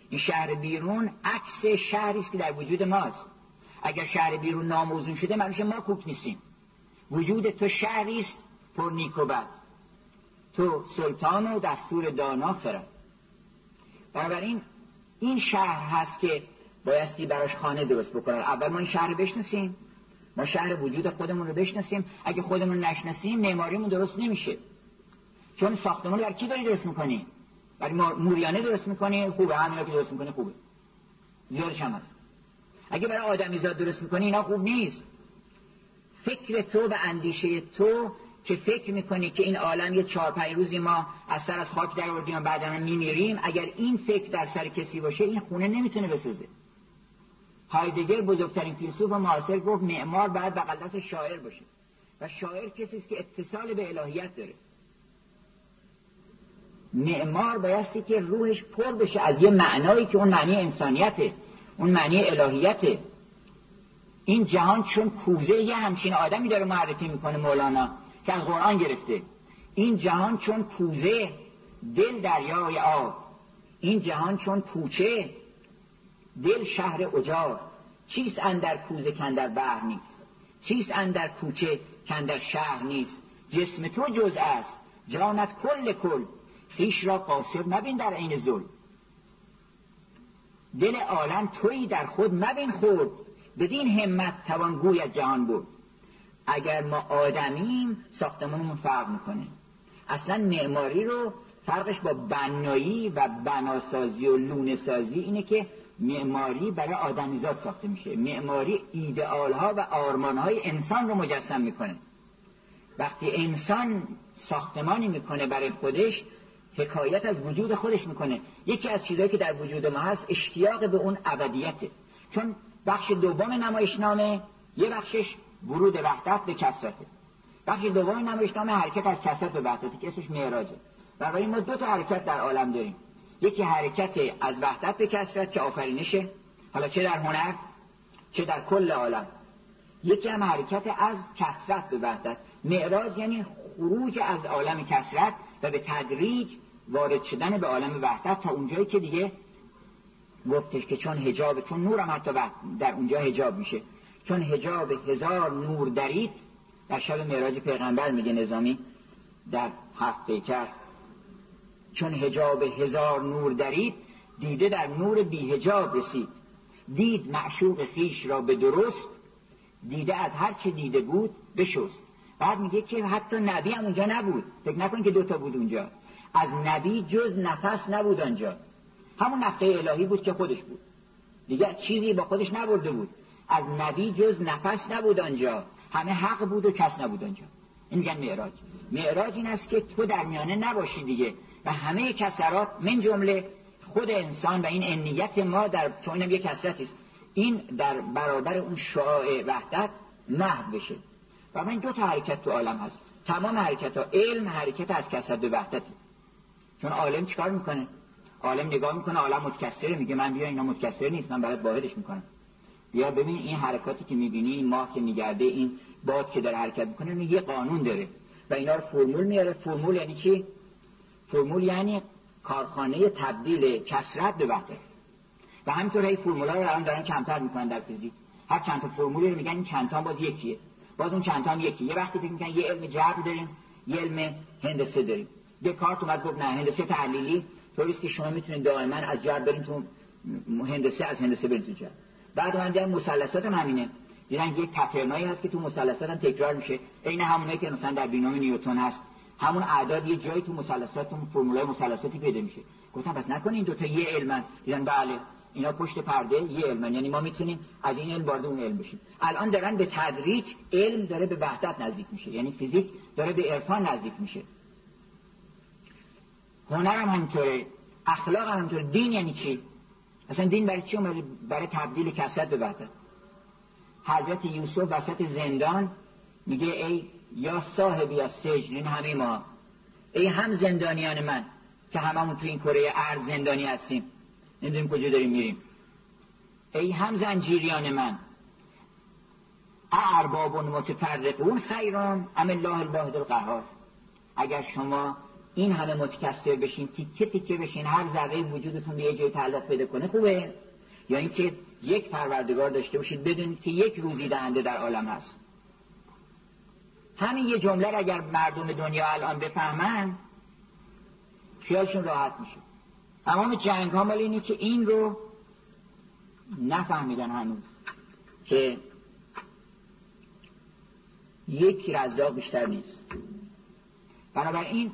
این شهر بیرون عکس شهری است که در وجود ماست. اگر شهر بیرون ناموزون شده معنیش ما کوک نیستیم. وجود تو شهری است پر نیک و تو سلطان و دستور دانا خرد بنابراین این شهر هست که بایستی براش خانه درست بکنن. اول ما این شهر بشناسیم. ما شهر وجود خودمون رو بشناسیم. اگه خودمون نشناسیم معماریمون درست نمیشه. چون ساختمون در کی داری درست می‌کنی؟ برای موریانه درست می‌کنی؟ خوبه. همینا که درست می‌کنی خوبه. زیادش هم هست. اگه برای آدمیزاد درست می‌کنی اینا خوب نیست. فکر تو و اندیشه تو که فکر می‌کنی که این عالم یه چهار پنج روزی ما از سر از خاک در آوردیم و بعدا میمیریم؟ اگر این فکر در سر کسی باشه این خونه نمی‌تونه بسازه هایدگر بزرگترین فیلسوف معاصر گفت معمار باید بغل دست شاعر باشه. و شاعر کسی است که اتصال به الهیت داره. معمار بایستی که روحش پر بشه از یه معنایی که اون معنی انسانیته اون معنی الهیته. این جهان چون کوزه یه همچین آدمی داره معرفی می‌کنه مولانا. که از قرآن گرفته. این جهان چون کوزه دل دریای آب. این جهان چون کوچه دل شهر اجار چیست اندر کوزه کندر بحر نیست؟ چیست اندر کوچه کندر شهر نیست؟ جسم تو جز است. جانت کل کل. خیش را قاصر مبین در عین ظلم. دل عالم تویی در خود مبین خود. بدین همت توان گوی جهان بود اگر ما آدمیم ساختمانمون فرق می‌کنه. اصلا معماری رو فرقش با بنایی و بناسازی و لونه سازی اینه که معماری برای آدمیزاد ساخته میشه. معماری ایدئال ها و آرمان های انسان رو مجسم می‌کنه. وقتی انسان ساختمانی می‌کنه برای خودش حکایت از وجود خودش می‌کنه. یکی از چیزهایی که در وجود ما هست اشتیاق به اون ابدیته. چون بخش دوم نمایشنامه یه بخشش ورود وحدت به کسرته بخش دوم نمایشنامه حرکت از کسرت به وحدت که اسمش معراجه. برای ما دو تا حرکت در عالم داریم. یکی حرکت از وحدت به کسرت که آفرینشه. حالا چه در هنر چه در کل عالم. یکی هم حرکت از کسرت به وحدت. معراج یعنی خروج از عالم کسرت و به تدریج وارد شدن به عالم وحدت تا اونجایی که دیگه گفتش که چون هجاب چون نور هم حتی در اونجا هجاب میشه. چون هجاب هزار نور درید در شب معراج پیغمبر میگه نظامی در هفت پیکر چون هجاب هزار نور درید دیده در نور بی هجاب رسید. دید معشوق خیش را به درست دیده از هر چه دیده بود بشست. بعد میگه که حتی نبی هم اونجا نبود. فکر نکن که دوتا بود اونجا. از نبی جز نفس نبود آنجا. همون نفته الهی بود که خودش بود. دیگه چیزی با خودش نبرده بود. از نبی جز نفس نبود آنجا. همه حق بود و کس نبود آنجا. این میگن معراج. معراج این است که تو در میانه نباشی دیگه و همه کسرات من جمله خود انسان و این انیت ما در چون اینم یک است. این در برادر اون شعاع وحدت محو بشه. و من دو تا حرکت تو عالم هست. تمام حرکت ها علم حرکت از کسرت به وحدتی چون عالم چیکار می‌کنه؟ عالم نگاه می‌کنه عالم متکثره میگه من بیا اینا متکثر نیست من برات واحدش می‌کنم. بیا ببین این حرکاتی که می‌بینی این ماه که میگرده این باد که داره حرکت می‌کنه یه قانون داره و اینا رو فرمول میاره. فرمول یعنی چی؟ فرمول یعنی کارخانه تبدیل کسرت به وحدت و همینطور هی فرمولا رو الان دارن کمتر می‌کنن در فیزیک. هر چند تا فرمولی رو میگن این چند تا باز یکیه. باز اون چند تا هم یکی یه وقتی فکر می‌کنن یه علم جبر داریم یه علم هندسه داریم. دکارت اومد گفت نه هندسه تحلیلی طوریست که شما می‌تونید دائما از جبر برین تو هندسه از هندسه برین تو جبر بعد من دیدم مثلثات هم همینه. دیدن یک پترنایی هست که تو مثلثات هم تکرار میشه. عین همونایی که مثلا در بینام نیوتن هست. همون اعداد یه جایی تو مثلثات تو فرمولای مثلثاتی پیدا میشه. گفتم پس نکنه این دو تا یه علمن دیدن بله اینا پشت پرده یه علمن یعنی ما می‌تونیم از این علم وارد اون علم بشیم. الان دارن به تدریج علم داره به وحدت نزدیک میشه. یعنی فیزیک داره به عرفان نزدیک میشه. هنر هم همینطوره. اخلاق هم همینطوره. دین یعنی چی؟ اصلا دین برای چی اومده برای تبدیل کسرت به وحدت حضرت یوسف وسط زندان میگه ای یا صاحبی از سجن این همه ما. ای هم زندانیان من که هممون تو این کره ارز زندانی هستیم. نمی‌دونیم کجا داریم میریم. ای هم زنجیریان من. ارباب متفرقون خیران ام الله الواحد القهار. اگر شما این همه متکثر بشین تیکه تیکه بشین هر ذره وجودتون به یه جای تعلق پیدا کنه خوبه؟ یا اینکه یک پروردگار داشته باشید بدونید که یک روزی دهنده در عالم هست. همین یه جمله اگر مردم دنیا الان بفهمن خیالشون راحت میشه. تمام جنگ ها مال اینه که این رو نفهمیدن هنوز که یک رزاق بیشتر نیست. بنابراین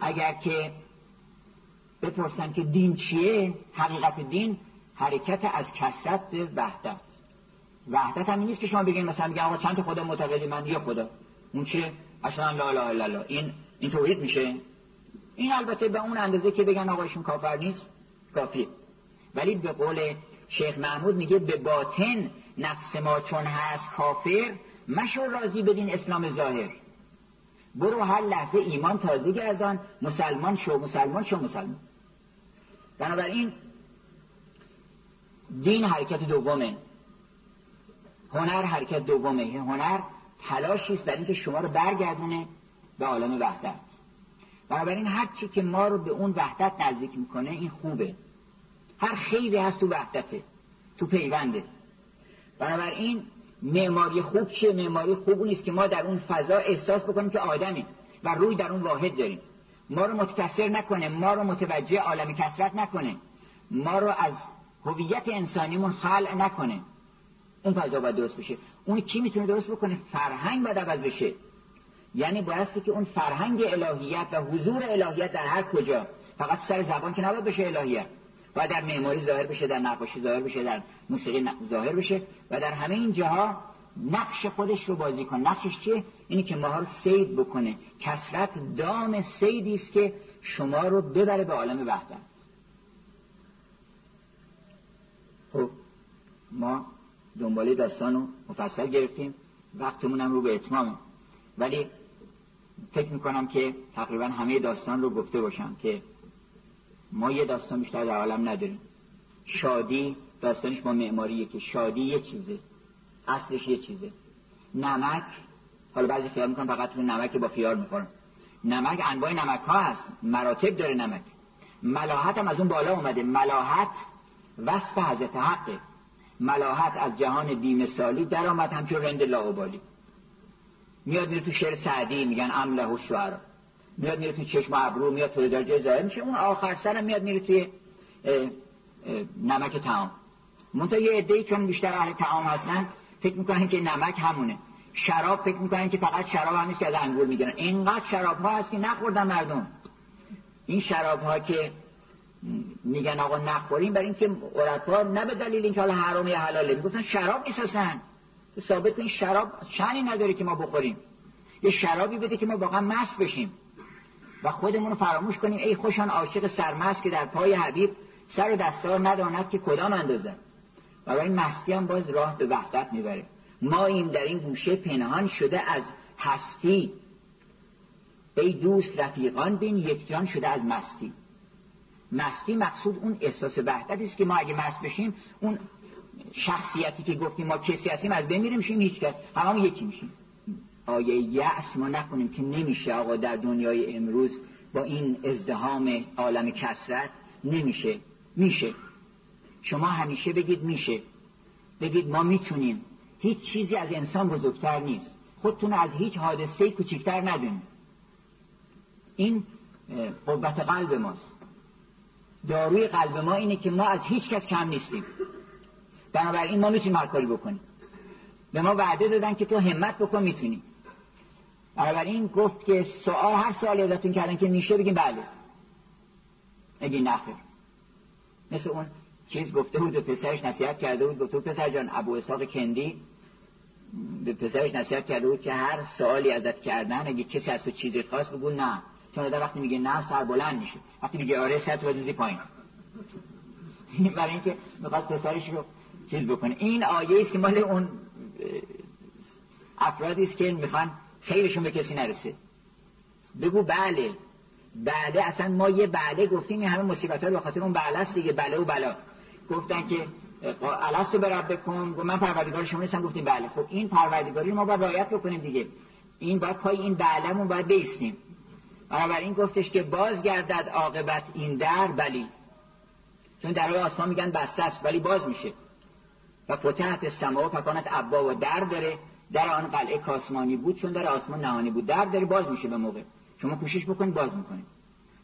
اگر که بپرسن که دین چیه؟ حقیقت دین حرکت از کسرت به وحدت. وحدت هم نیست که شما بگین مثلا میگن آقا چند تا خدا معتقدی؟ من یه خدا. اون چه؟ اصلا لا لا لا لا این این توحید میشه؟ این البته به اون اندازه که بگن آقایشون کافر نیست کافی ولی به قول شیخ محمود میگه به باطن نفس ما چون هست کافر مشو راضی بدین اسلام ظاهر. برو هر لحظه ایمان تازه گردان مسلمان شو مسلمان شو مسلمان. بنابراین دین حرکت دومه. هنر حرکت دومه. هنر تلاشی است برای اینکه شما رو برگردونه به عالم وحدت. بنابراین هر چی که ما رو به اون وحدت نزدیک می‌کنه این خوبه. هر خیلی هست تو وحدته تو پیونده. بنابراین معماری خوب چیه؟ معماری خوب اون که ما در اون فضا احساس بکنیم که آدمیم و روی در اون واحد داریم. ما رو متکثر نکنه ما رو متوجه عالم کسرت نکنه. ما رو از هویت انسانیمون خلع نکنه. اون فضا باید درست بشه. اون کی می‌تونه درست بکنه؟ فرهنگ باید عوض بشه. یعنی بایستی که اون فرهنگ الهیت و حضور الهیت در هر کجا فقط سر زبان که نباید بشه الهیت. باید در معماری ظاهر بشه در نقاشی ظاهر بشه در موسیقی ظاهر بشه و در همه این جاها نقش خودش رو بازی کن نقشش چیه؟ اینی که ماها رو سید بکنه. کسرت دام سیدی است که شما رو ببره به عالم وحدت. خب ما دنباله داستان رو مفصل گرفتیم. وقتمون هم رو به اتمامه ولی فکر می‌کنم که تقریبا همه داستان رو گفته باشم که ما یه داستان بیشتر در عالم نداریم. شادی داستانش با معماریه که شادی یه چیزه. اصلش یه چیزه. نمک حالا بعضی خیال می‌کنم فقط رو نمک با خیار می‌خورم نمک انواع نمک ها هست. مراتب داره نمک. ملاحت هم از اون بالا اومده. ملاحت وصف حضرت حقه. ملاحت از جهان بیمثالی در آمد همچون رند لاوبالی میاد میره تو شعر سعدی میگن امله و شعر میاد میره تو چشم ابرو میاد تو درجه ظاهر میشه اون آخر سرم میاد میره توی نمک تعام. منتها یه عده‌ای چون بیشتر اهل تعام هستن فکر می‌کنن که نمک همونه. شراب فکر می‌کنن که فقط شراب هم که از انگور می‌گیرن. اینقدر شراب ها هست که نخوردن مردم. این شراب ها که میگن آقا نخوریم برای اینکه عرفا نه به دلیل اینکه حالا حرام یا حلاله می‌گفتن شراب نیستن ثابت این شراب شنی نداره که ما بخوریم. یه شرابی بده که ما واقعا مست بشیم. و خودمون رو فراموش کنیم ای خوشان عاشق سرمست که در پای حبیب سر و دستار نداند که کدام اندازه. و این مستی هم باز راه به وحدت می‌بره ما این در این گوشه پنهان شده از هستی. ای دوست رفیقان بین یکجان شده از مستی. مستی مقصود اون احساس وحدت است که ما اگه مست بشیم اون شخصیتی که گفتیم ما کسی هستیم از بین میریم هیچ کس. همه یکی میشیم. آیه یأس ما نکنیم که نمیشه آقا در دنیای امروز با این ازدهام عالم کسرت نمیشه. میشه. شما همیشه بگید میشه. بگید ما می‌تونیم. هیچ چیزی از انسان بزرگتر نیست. خودتون از هیچ حادثه کوچکتر ندونید. این قوت قلب ماست. داروی قلب ما اینه که ما از هیچ کس کم نیستیم. بنابراین ما می‌تونیم هر کاری بکنیم. به ما وعده دادن که تو همت بکن می‌تونی. بنابراین گفت که سوال هر سوالی ازتون کردن که میشه بگیم بله. اگه نخیر مثل اون چیز گفته بود به پسرش نصیحت کرده بود گفته پسر جان ابو اسحاق کندی به پسرش نصیحت کرده بود که هر سوالی ازت کردن اگه کسی از تو چیزی خواست بگو نه. چون در وقتی میگه نه سر بلند میشه. وقتی میگه آره سر تو دوزی پایین. برای اینکه می‌خواد پسرش رو چیز بکنه. این آیه است که مال اون افرادی است که می‌خوان خیرشون به کسی نرسه. بگو بله. بله اصلا ما یه بله گفتیم این همه مصیبت به خاطر اون بله است دیگه. بله و بلا. گفتن که الستو برب بکن. من پروردگار شما نیستم. گفتیم بله. خب این پروردگاری ما باید رعایت بکنیم دیگه. این باید پای این بلهمون باید بیستیم. این گفتش که باز گردد عاقبت این در بلی چون در آسمان میگن بسته است ولی باز میشه. و فتحت سما و فکانت ابا و در داره. در آن قلعه کاسمانی بود چون در آسمان نهانی بود. در داره باز میشه به موقع. شما کوشش بکنید باز می‌کنید.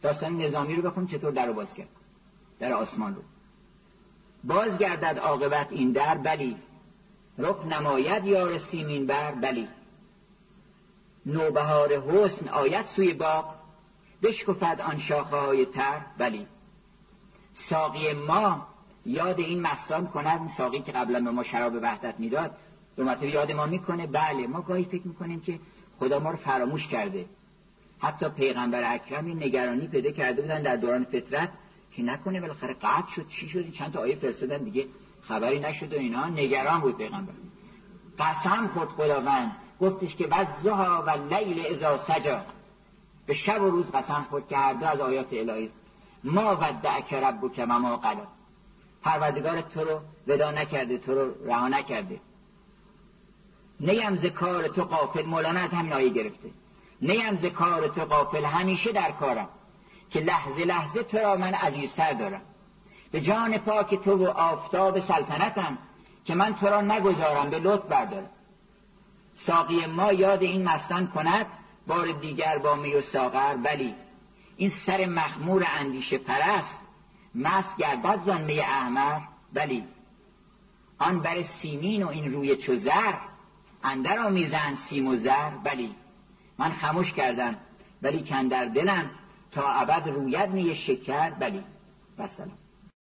داستان نظامی رو بخون چطور در رو باز کرد. در آسمان رو. باز گردد عاقبت این در بلی. رخ نماید یار سیمین بر بلی. نوبهار حسن آید سوی باغ. بشکفد آن شاخه های تر بلی. ساقی ما یاد این مستان کند ساقی که قبلا به ما شراب وحدت می‌داد. به مرتبه یاد ما می‌کنه. بله ما گاهی فکر می‌کنیم که خدا ما رو فراموش کرده. حتی پیغمبر اکرم این نگرانی پیدا کرده بودن در دوران فطرت که نکنه بالاخره قطع شد چی شد؟ چند تا آیه فرستادن دیگه خبری نشد و اینا. نگران بود پیغمبر. قسم خود خداوند. گفتش که وزها و لیل ازا سجا. به شب و روز قسم خود دو از آیات الهی ما ودعک ربک و ما قلا پروردگار تو رو ودا نکرده تو رو رها نکرده. نیم ز کار تو قافل مولانا از همین آیه گرفته. نیم ز کار تو قافل همیشه در کارم. که لحظه لحظه تو را من عزیزتر دارم. به جان پاک تو و آفتاب سلطنتم که من تو را نگذارم به لطف بردارم. ساقی ما یاد این مستان کند بار دیگر با می و ساغر. بلی این سر مخمور اندیشه پرست مست گردد زن می احمر. بلی آن بر سیمین و این روی چو زر اندر آمیزن سیم و زر بلی من خموش کردم ولی کندر دلم تا ابد روید می شکر بلی و